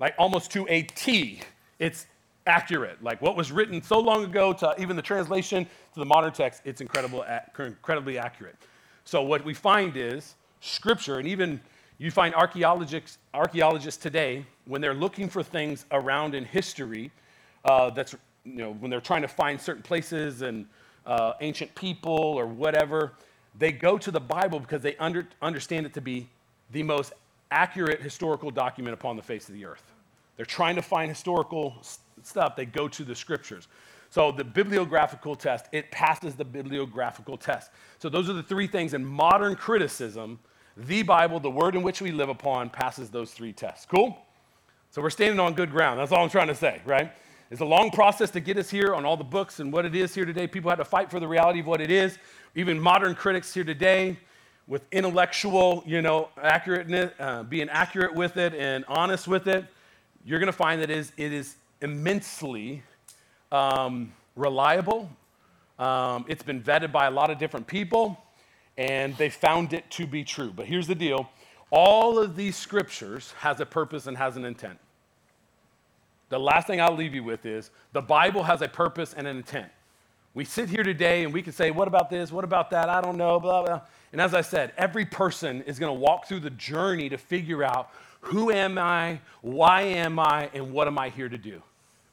like almost to a T. It's accurate. Like what was written so long ago to even the translation to the modern text, it's incredible, incredibly accurate. So what we find is scripture, and even you find archaeologists, archaeologists today, when they're looking for things around in history, uh, that's, you know, when they're trying to find certain places and uh, ancient people or whatever, they go to the Bible because they under, understand it to be the most accurate historical document upon the face of the earth. They're trying to find historical stuff, they go to the scriptures. So the bibliographical test, it passes the bibliographical test. So those are the three things in modern criticism the Bible, the word in which we live upon, passes those three tests. Cool? So we're standing on good ground. That's all I'm trying to say, right? It's a long process to get us here on all the books and what it is here today. People had to fight for the reality of what it is. Even modern critics here today, with intellectual, you know, accurateness, uh, being accurate with it and honest with it, you're going to find that it is, it is immensely um, reliable. Um, it's been vetted by a lot of different people and they found it to be true. But here's the deal all of these scriptures has a purpose and has an intent. The last thing I'll leave you with is the Bible has a purpose and an intent. We sit here today and we can say, What about this? What about that? I don't know, blah, blah. And as I said, every person is going to walk through the journey to figure out who am I, why am I, and what am I here to do.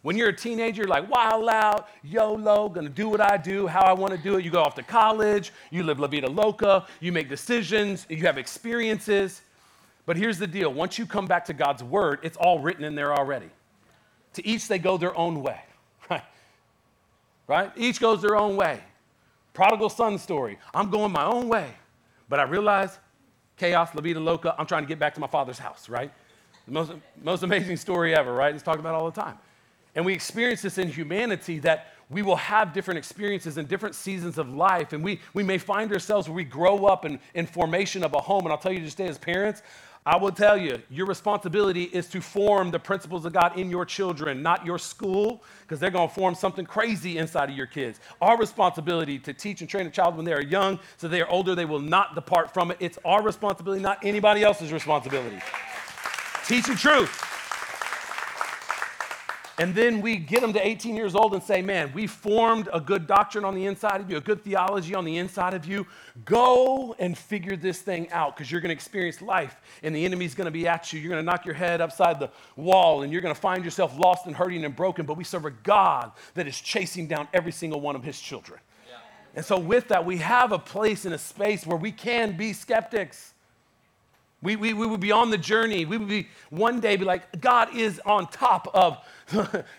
When you're a teenager, you're like wild out, YOLO, gonna do what I do, how I wanna do it. You go off to college, you live La Vida Loca, you make decisions, you have experiences. But here's the deal once you come back to God's word, it's all written in there already. To each they go their own way, <laughs> right? Right? Each goes their own way. Prodigal son story. I'm going my own way. But I realize chaos, La Vida Loca, I'm trying to get back to my father's house, right? The most, most amazing story ever, right? It's talked about all the time. And we experience this in humanity that we will have different experiences in different seasons of life. And we, we may find ourselves where we grow up in, in formation of a home. And I'll tell you today, as parents, I will tell you, your responsibility is to form the principles of God in your children, not your school, because they're going to form something crazy inside of your kids. Our responsibility to teach and train a child when they are young, so they are older, they will not depart from it. It's our responsibility, not anybody else's responsibility. Teach Teaching truth. And then we get them to 18 years old and say, man, we formed a good doctrine on the inside of you, a good theology on the inside of you. Go and figure this thing out because you're going to experience life and the enemy's going to be at you. You're going to knock your head upside the wall and you're going to find yourself lost and hurting and broken. But we serve a God that is chasing down every single one of his children. Yeah. And so, with that, we have a place and a space where we can be skeptics. We, we, we would be on the journey. We would be one day be like, God is on top of <laughs>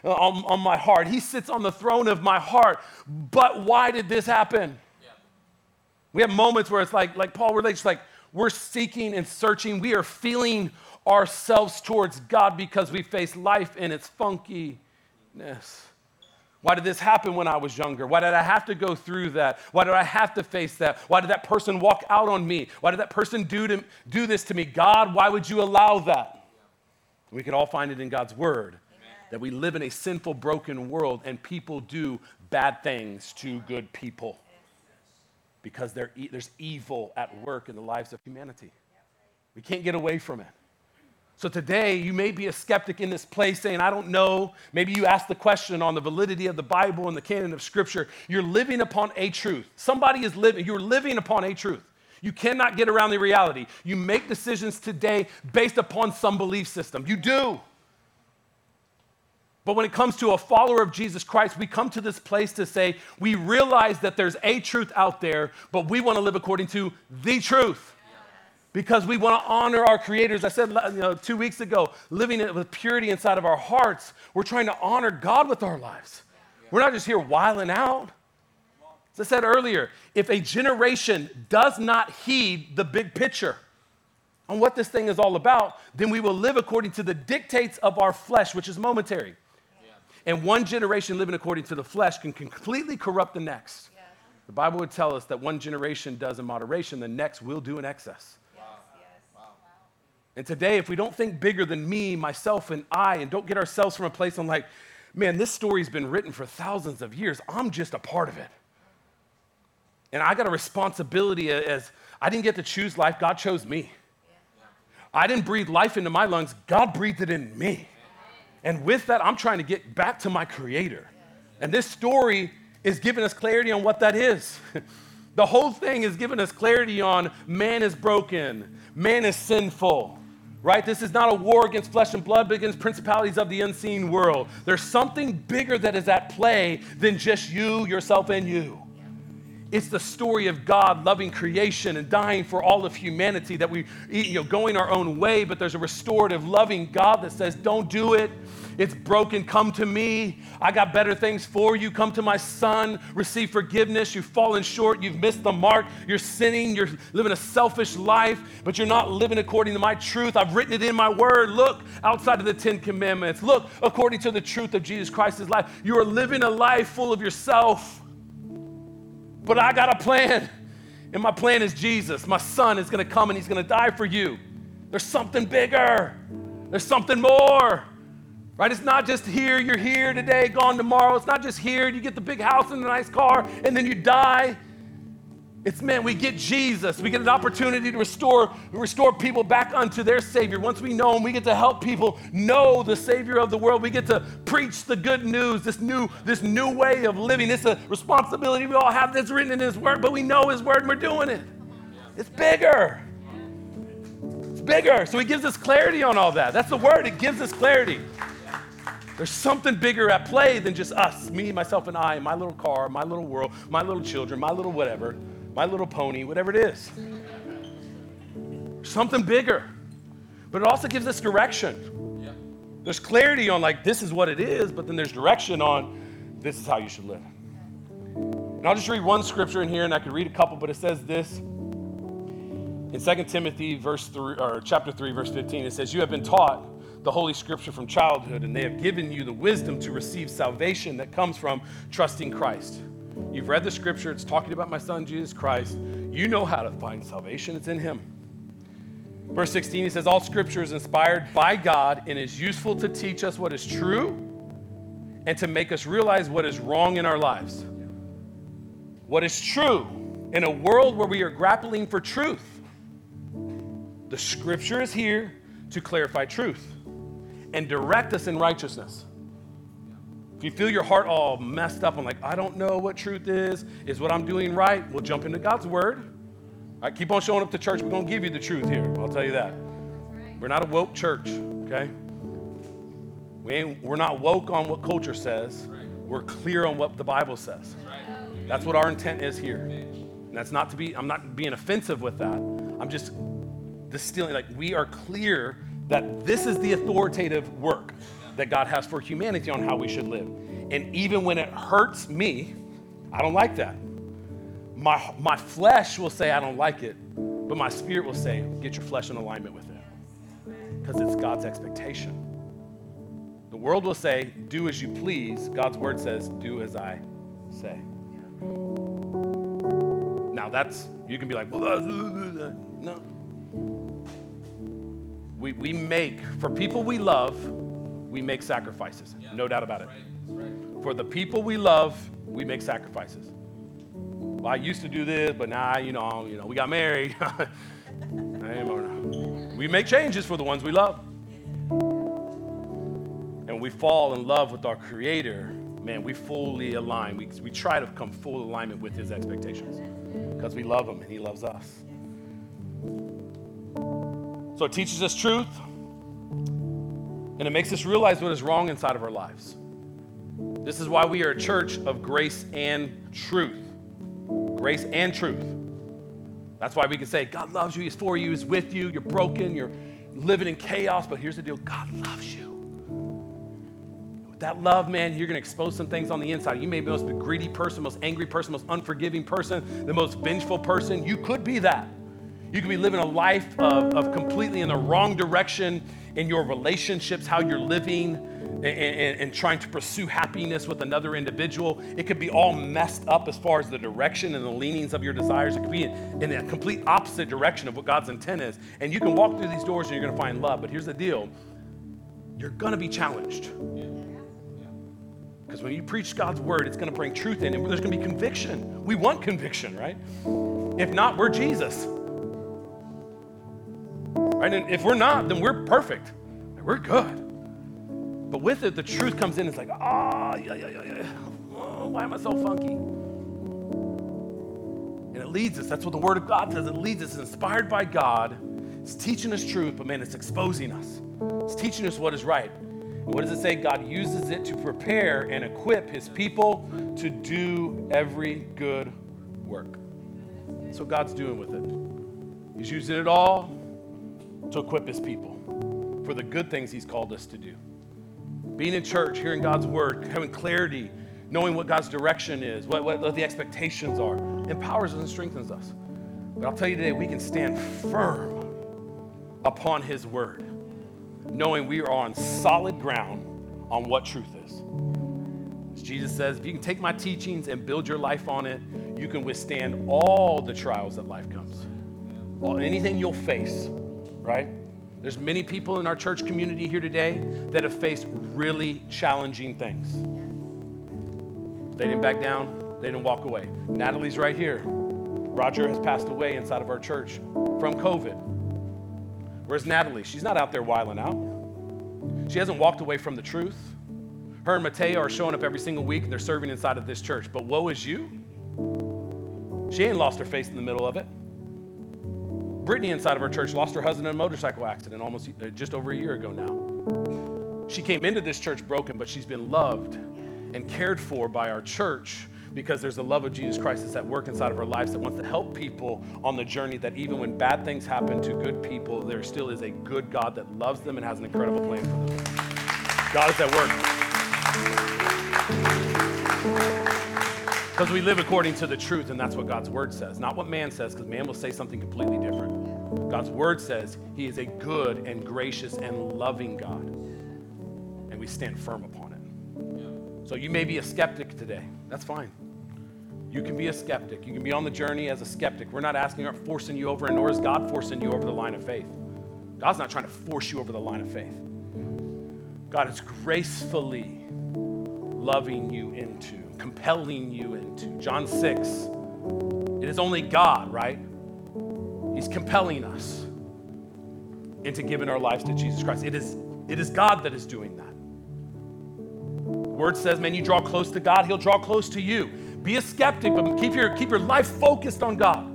on, on, my heart. He sits on the throne of my heart. But why did this happen? Yeah. We have moments where it's like, like Paul relates, like we're seeking and searching. We are feeling ourselves towards God because we face life in its funkiness. Why did this happen when I was younger? Why did I have to go through that? Why did I have to face that? Why did that person walk out on me? Why did that person do, to, do this to me? God, why would you allow that? We could all find it in God's word that we live in a sinful, broken world and people do bad things to good people because there's evil at work in the lives of humanity. We can't get away from it. So today, you may be a skeptic in this place saying, I don't know. Maybe you ask the question on the validity of the Bible and the canon of Scripture. You're living upon a truth. Somebody is living, you're living upon a truth. You cannot get around the reality. You make decisions today based upon some belief system. You do. But when it comes to a follower of Jesus Christ, we come to this place to say, we realize that there's a truth out there, but we want to live according to the truth because we want to honor our creators. I said you know, two weeks ago, living it with purity inside of our hearts. We're trying to honor God with our lives. We're not just here whiling out. As I said earlier, if a generation does not heed the big picture on what this thing is all about, then we will live according to the dictates of our flesh, which is momentary. Yeah. And one generation living according to the flesh can completely corrupt the next. Yeah. The Bible would tell us that one generation does in moderation, the next will do in excess. And today, if we don't think bigger than me, myself, and I, and don't get ourselves from a place I'm like, man, this story's been written for thousands of years, I'm just a part of it. And I got a responsibility as I didn't get to choose life, God chose me. I didn't breathe life into my lungs, God breathed it in me. And with that, I'm trying to get back to my Creator. And this story is giving us clarity on what that is. <laughs> the whole thing is giving us clarity on man is broken, man is sinful, right? This is not a war against flesh and blood, but against principalities of the unseen world. There's something bigger that is at play than just you, yourself, and you. It's the story of God loving creation and dying for all of humanity that we, you know, going our own way, but there's a restorative, loving God that says, don't do it. It's broken. Come to me. I got better things for you. Come to my son. Receive forgiveness. You've fallen short. You've missed the mark. You're sinning. You're living a selfish life, but you're not living according to my truth. I've written it in my word. Look outside of the Ten Commandments. Look according to the truth of Jesus Christ's life. You are living a life full of yourself. But I got a plan. And my plan is Jesus. My son is going to come and he's going to die for you. There's something bigger. There's something more. Right? It's not just here, you're here today, gone tomorrow. It's not just here, you get the big house and the nice car, and then you die. It's man, we get Jesus. We get an opportunity to restore, restore people back unto their Savior. Once we know Him, we get to help people know the Savior of the world. We get to preach the good news, this new, this new way of living. It's a responsibility we all have that's written in His Word, but we know His Word and we're doing it. It's bigger. It's bigger. So He gives us clarity on all that. That's the Word, it gives us clarity. There's something bigger at play than just us, me, myself, and I, my little car, my little world, my little children, my little whatever, my little pony, whatever it is. Something bigger. But it also gives us direction. Yeah. There's clarity on, like, this is what it is, but then there's direction on, this is how you should live. And I'll just read one scripture in here, and I could read a couple, but it says this. In 2 Timothy verse 3, or chapter 3, verse 15, it says, You have been taught the Holy Scripture from childhood, and they have given you the wisdom to receive salvation that comes from trusting Christ. You've read the Scripture, it's talking about my Son, Jesus Christ. You know how to find salvation, it's in Him. Verse 16, he says, All Scripture is inspired by God and is useful to teach us what is true and to make us realize what is wrong in our lives. What is true in a world where we are grappling for truth. The Scripture is here to clarify truth and direct us in righteousness. If you feel your heart all messed up and like, I don't know what truth is, is what I'm doing right, we'll jump into God's word. All right, keep on showing up to church. We're going to give you the truth here. I'll tell you that. We're not a woke church, okay? We ain't, we're not woke on what culture says. We're clear on what the Bible says. That's what our intent is here. And that's not to be, I'm not being offensive with that. I'm just distilling, like, we are clear that this is the authoritative work that God has for humanity on how we should live. And even when it hurts me, I don't like that. My, my flesh will say, I don't like it, but my spirit will say, get your flesh in alignment with it. Because it's God's expectation. The world will say, do as you please. God's word says, do as I say. Now, that's, you can be like, <laughs> no we, we make, for people we love, we make sacrifices. Yeah. No doubt about it. Right. Right. For the people we love, we make sacrifices. Well, I used to do this, but now, you know, you know, we got married. <laughs> we make changes for the ones we love. And we fall in love with our Creator, man, we fully align. We, we try to come full alignment with His expectations because we love Him and He loves us. So it teaches us truth and it makes us realize what is wrong inside of our lives. This is why we are a church of grace and truth. Grace and truth. That's why we can say, God loves you, He's for you, He's with you, you're broken, you're living in chaos, but here's the deal God loves you. With that love, man, you're to expose some things on the inside. You may be the most greedy person, most angry person, most unforgiving person, the most vengeful person. You could be that. You could be living a life of, of completely in the wrong direction in your relationships, how you're living, and, and, and, trying to pursue happiness with another individual. It could be all messed up as far as the direction and the leanings of your desires. It could be in, in a complete opposite direction of what God's intent is. And you can walk through these doors and you're going to find love. But here's the deal you're going to be challenged. Because when you preach God's word, it's going to bring truth in, and there's going to be conviction. We want conviction, right? If not, we're Jesus. Right? And if we're not, then we're perfect. We're good. But with it, the truth comes in. It's like, ah, oh, yeah, yeah, yeah, yeah. Oh, why am I so funky? And it leads us. That's what the Word of God says. It leads us. It's inspired by God. It's teaching us truth, but man, it's exposing us. It's teaching us what is right. And what does it say? God uses it to prepare and equip His people to do every good work. That's what God's doing with it. He's using it all to equip His people for the good things He's called us to do being in church, hearing God's word, having clarity, knowing what God's direction is, what, what, what the expectations are, empowers us and strengthens us. But I'll tell you today, we can stand firm upon His word, knowing we are on solid ground on what truth is. As Jesus says, if you can take my teachings and build your life on it, you can withstand all the trials that life comes. Well, anything you'll face, right? There's many people in our church community here today that have faced really challenging things. They didn't back down, they didn't walk away. Natalie's right here. Roger has passed away inside of our church from COVID. Where's Natalie? She's not out there wiling out. She hasn't walked away from the truth. Her and Mateo are showing up every single week and they're serving inside of this church. But woe is you. She ain't lost her face in the middle of it. Brittany inside of our church lost her husband in a motorcycle accident almost uh, just over a year ago now. She came into this church broken, but she's been loved and cared for by our church because there's the love of Jesus Christ that's at work inside of our lives that wants to help people on the journey that even when bad things happen to good people, there still is a good God that loves them and has an incredible plan for them. God is at work. Because we live according to the truth, and that's what God's word says. Not what man says, because man will say something completely different. God's word says he is a good and gracious and loving God. And we stand firm upon it. So you may be a skeptic today. That's fine. You can be a skeptic. You can be on the journey as a skeptic. We're not asking or forcing you over, and nor is God forcing you over the line of faith. God's not trying to force you over the line of faith. God is gracefully loving you into compelling you into. John 6, it is only God, right? He's compelling us into giving our lives to Jesus Christ. It is, it is God that is doing that. The word says, man, you draw close to God, He'll draw close to you. Be a skeptic, but keep your, keep your life focused on God.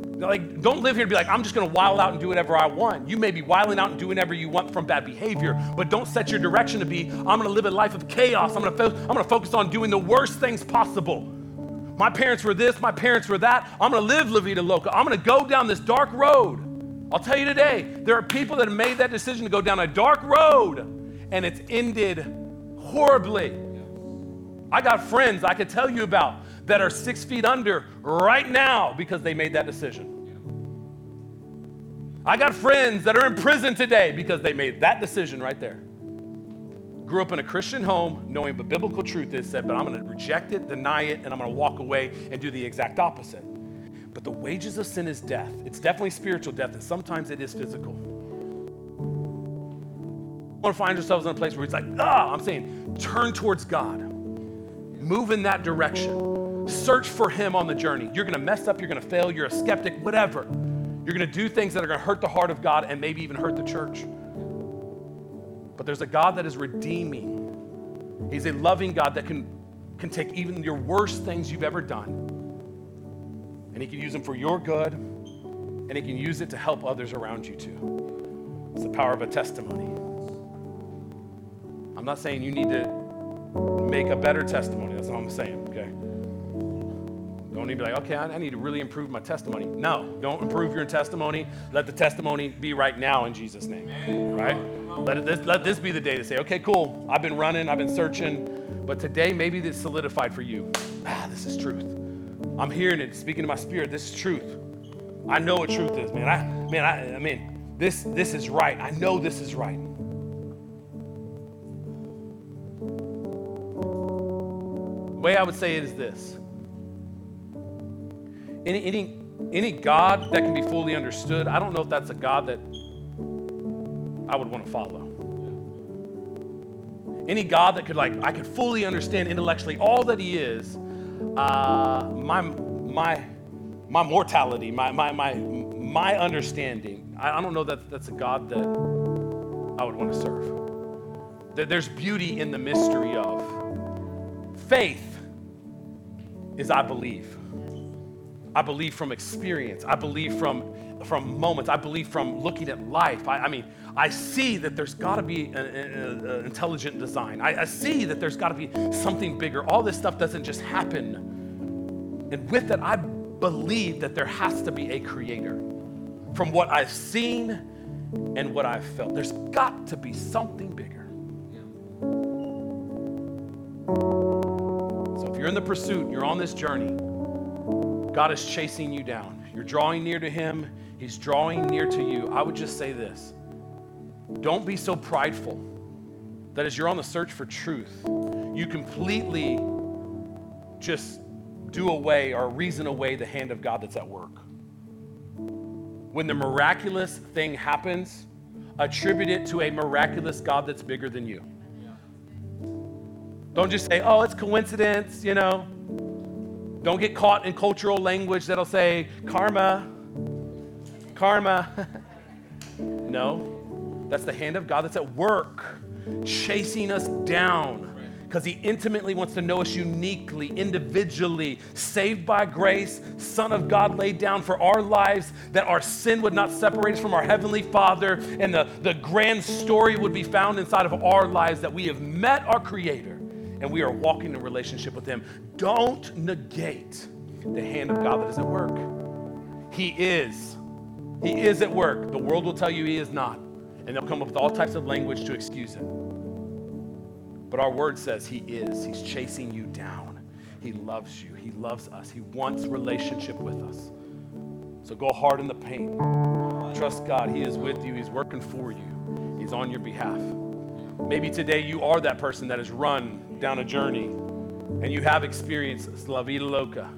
Like, don't live here and be like, I'm just gonna wild out and do whatever I want. You may be wilding out and doing whatever you want from bad behavior, but don't set your direction to be, I'm gonna live a life of chaos. I'm gonna, fo- I'm gonna focus on doing the worst things possible. My parents were this, my parents were that. I'm gonna live La Vida Loca. I'm gonna go down this dark road. I'll tell you today, there are people that have made that decision to go down a dark road and it's ended horribly. I got friends I could tell you about that are six feet under right now because they made that decision. I got friends that are in prison today because they made that decision right there. Grew up in a Christian home knowing the biblical truth is said, but I'm going to reject it, deny it, and I'm going to walk away and do the exact opposite. But the wages of sin is death. It's definitely spiritual death, and sometimes it is physical. We want to find ourselves in a place where it's like, ah, I'm saying, turn towards God. Move in that direction. Search for Him on the journey. You're going to mess up, you're going to fail, you're a skeptic, whatever. You're going to do things that are going to hurt the heart of God and maybe even hurt the church. But there's a God that is redeeming He's a loving God that can, can take even your worst things you've ever done, and He can use them for your good, and He can use it to help others around you too. It's the power of a testimony. I'm not saying you need to make a better testimony. That's all I'm saying, okay? Don't to be like, okay, I need to really improve my testimony. No, don't improve your testimony. Let the testimony be right now in Jesus' name, right? Let, this, let this be the day to say, okay, cool. I've been running, I've been searching, but today maybe this solidified for you. Ah, this is truth. I'm hearing it, speaking to my spirit. This is truth. I know what truth is, man. I, man, I, I mean, this, this is right. I know this is right. The way I would say it is this any, any, any God that can be fully understood, I don't know if that's a God that I would want to follow. Any God that could, like, I could fully understand intellectually all that He is, uh, my, my, my mortality, my, my, my, my understanding, I, I don't know that that's a God that I would want to serve. There's beauty in the mystery of faith is I believe. I believe from experience. I believe from, from moments. I believe from looking at life. I, I mean, I see that there's got to be an intelligent design. I, I see that there's got to be something bigger. All this stuff doesn't just happen. And with that, I believe that there has to be a creator. From what I've seen and what I've felt, there's got to be something bigger. So if you're in the pursuit, you're on this journey, God is chasing you down. You're drawing near to Him, He's drawing near to you. I would just say this don't be so prideful that as you're on the search for truth, you completely just do away or reason away the hand of God that's at work. When the miraculous thing happens, attribute it to a miraculous God that's bigger than you. Don't just say, oh, it's coincidence, you know. Don't get caught in cultural language that'll say karma, karma. <laughs> no, that's the hand of God that's at work, chasing us down. Because he intimately wants to know us uniquely, individually, saved by grace, Son of God laid down for our lives, that our sin would not separate us from our Heavenly Father, and the, the grand story would be found inside of our lives that we have met our Creator and we are walking in relationship with Him. Don't negate the hand of God that is at work. He is. He is at work. The world will tell you He is not. And they'll come up with all types of language to excuse it. But our word says He is. He's chasing you down. He loves you. He loves us. He wants relationship with us. So go hard in the paint. Trust God. He is with you. He's working for you. He's on your behalf. Maybe today you are that person that has run down a journey and you have experienced La Vida Loca.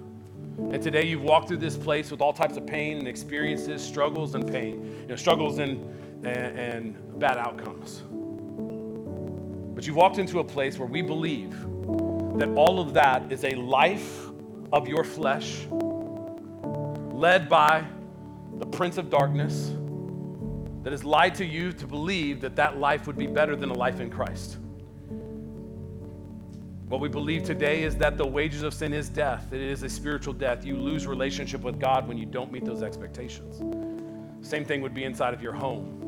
And today you've walked through this place with all types of pain and experiences, struggles and pain, you know, struggles and, and, and bad outcomes. But you've walked into a place where we believe that all of that is a life of your flesh led by the prince of darkness that has lied to you to believe that that life would be better than a life in Christ. What we believe today is that the wages of sin is death. It is a spiritual death. You lose relationship with God when you don't meet those expectations. Same thing would be inside of your home.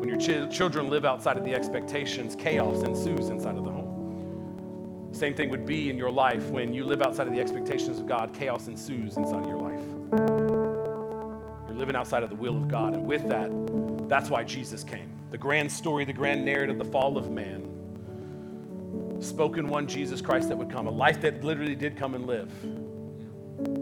When your ch- children live outside of the expectations, chaos ensues inside of the home. Same thing would be in your life when you live outside of the expectations of God, chaos ensues inside of your life. You're living outside of the will of God. And with that, that's why Jesus came. The grand story, the grand narrative, the fall of man spoken one Jesus Christ that would come, a life that literally did come and live.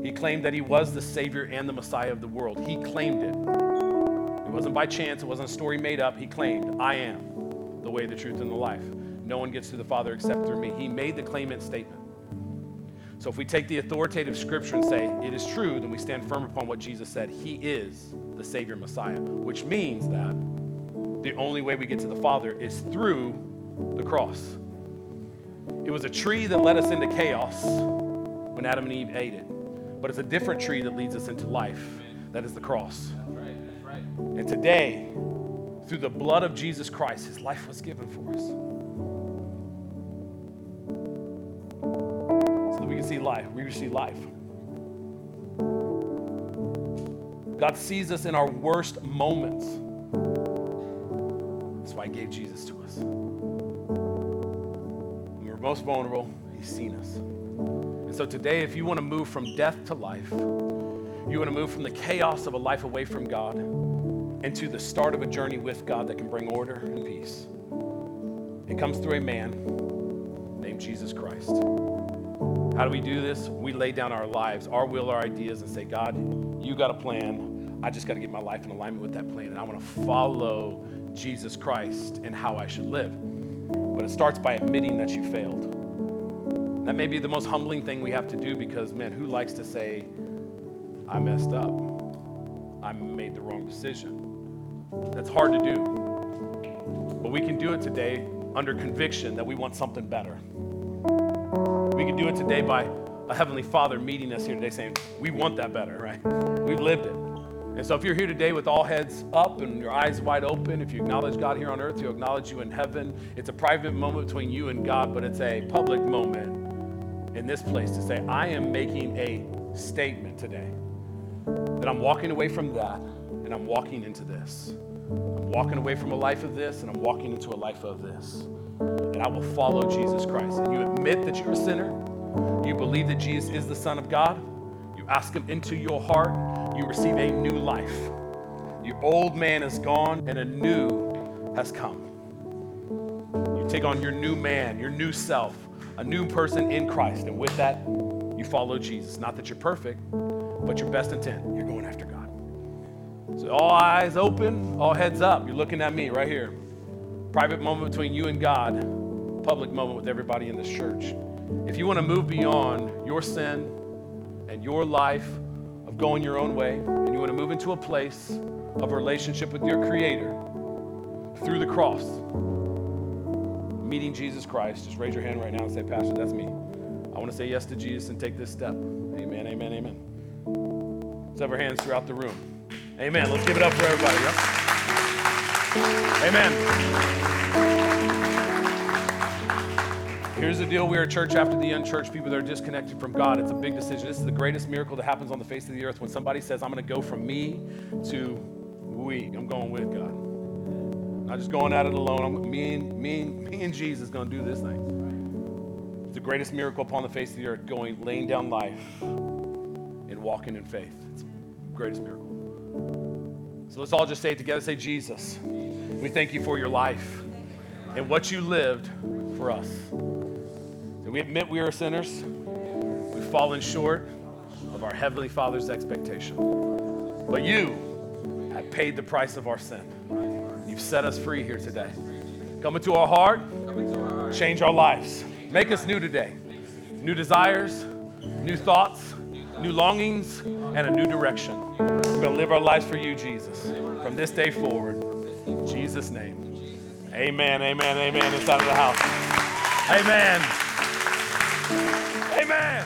He claimed that he was the Savior and the Messiah of the world. He claimed it. It wasn't by chance, it wasn't a story made up. He claimed, I am the way, the truth, and the life. No one gets to the Father except through me. He made the claimant statement. So if we take the authoritative scripture and say it is true, then we stand firm upon what Jesus said. He is the Savior Messiah, which means that the only way we get to the Father is through the cross. It was a tree that led us into chaos when Adam and Eve ate it. But it's a different tree that leads us into life. That is the cross. And today, through the blood of Jesus Christ, his life was given for us. So that we can see life, we receive life. God sees us in our worst moments. That's why He gave Jesus to us. Most vulnerable, He's seen us. And so today, if you want to move from death to life, you want to move from the chaos of a life away from God into the start of a journey with God that can bring order and peace. It comes through a man named Jesus Christ. How do we do this? We lay down our lives, our will, our ideas, and say, God, you got a plan. I just got to get my life in alignment with that plan. And I want to follow Jesus Christ and how I should live. But it starts by admitting that you failed. That may be the most humbling thing we have to do because, man, who likes to say, I messed up? I made the wrong decision. That's hard to do. But we can do it today under conviction that we want something better. We can do it today by a Heavenly Father meeting us here today saying, We want that better, right? We've lived it. And so if you're here today with all heads up and your eyes wide open, if you acknowledge God here on earth, He'll acknowledge you in heaven. It's a private moment between you and God, but it's a public moment in this place to say, I am making a statement today that I'm walking away from that and I'm walking into this. I'm walking away from a life of this and I'm walking into a life of this. And I will follow Jesus Christ. And you admit that you're a sinner. You believe that Jesus is the Son of God. You ask Him into your heart. You receive a new life. Your old man is gone and a new has come. You take on your new man, your new self, a new person in Christ. And with that, you follow Jesus. Not that you're perfect, but your best intent. You're going after God. So all eyes open, all heads up. You're looking at me right here. Private moment between you and God, public moment with everybody in this church. If you want to move beyond your sin and your life going your own way, and you want to move into a place of relationship with your Creator through the cross, meeting Jesus Christ, just raise your hand right now and say, Pastor, that's me. I want to say yes to Jesus and take this step. Amen, amen, amen. Let's have our hands throughout the room. Amen. Let's give it up for everybody. Yep. Amen. Here's the deal. We are a church after the unchurched, people that are disconnected from God. It's a big decision. This is the greatest miracle that happens on the face of the earth when somebody says, I'm going to go from me to we. I'm going with God. Not just going at it alone. I'm, me, and, me, and, me and Jesus going to do this thing. It's the greatest miracle upon the face of the earth, going, laying down life and walking in faith. It's the greatest miracle. So let's all just say it together. Say, Jesus, we thank you for your life and what you lived for us. We admit we are sinners. We've fallen short of our Heavenly Father's expectation. But you have paid the price of our sin. You've set us free here today. Come into our heart, change our lives. Make us new today. New desires, new thoughts, new longings, and a new direction. We're going to live our lives for you, Jesus, from this day forward. In Jesus' name. Amen, amen, amen. Inside of the house. Amen. Amen.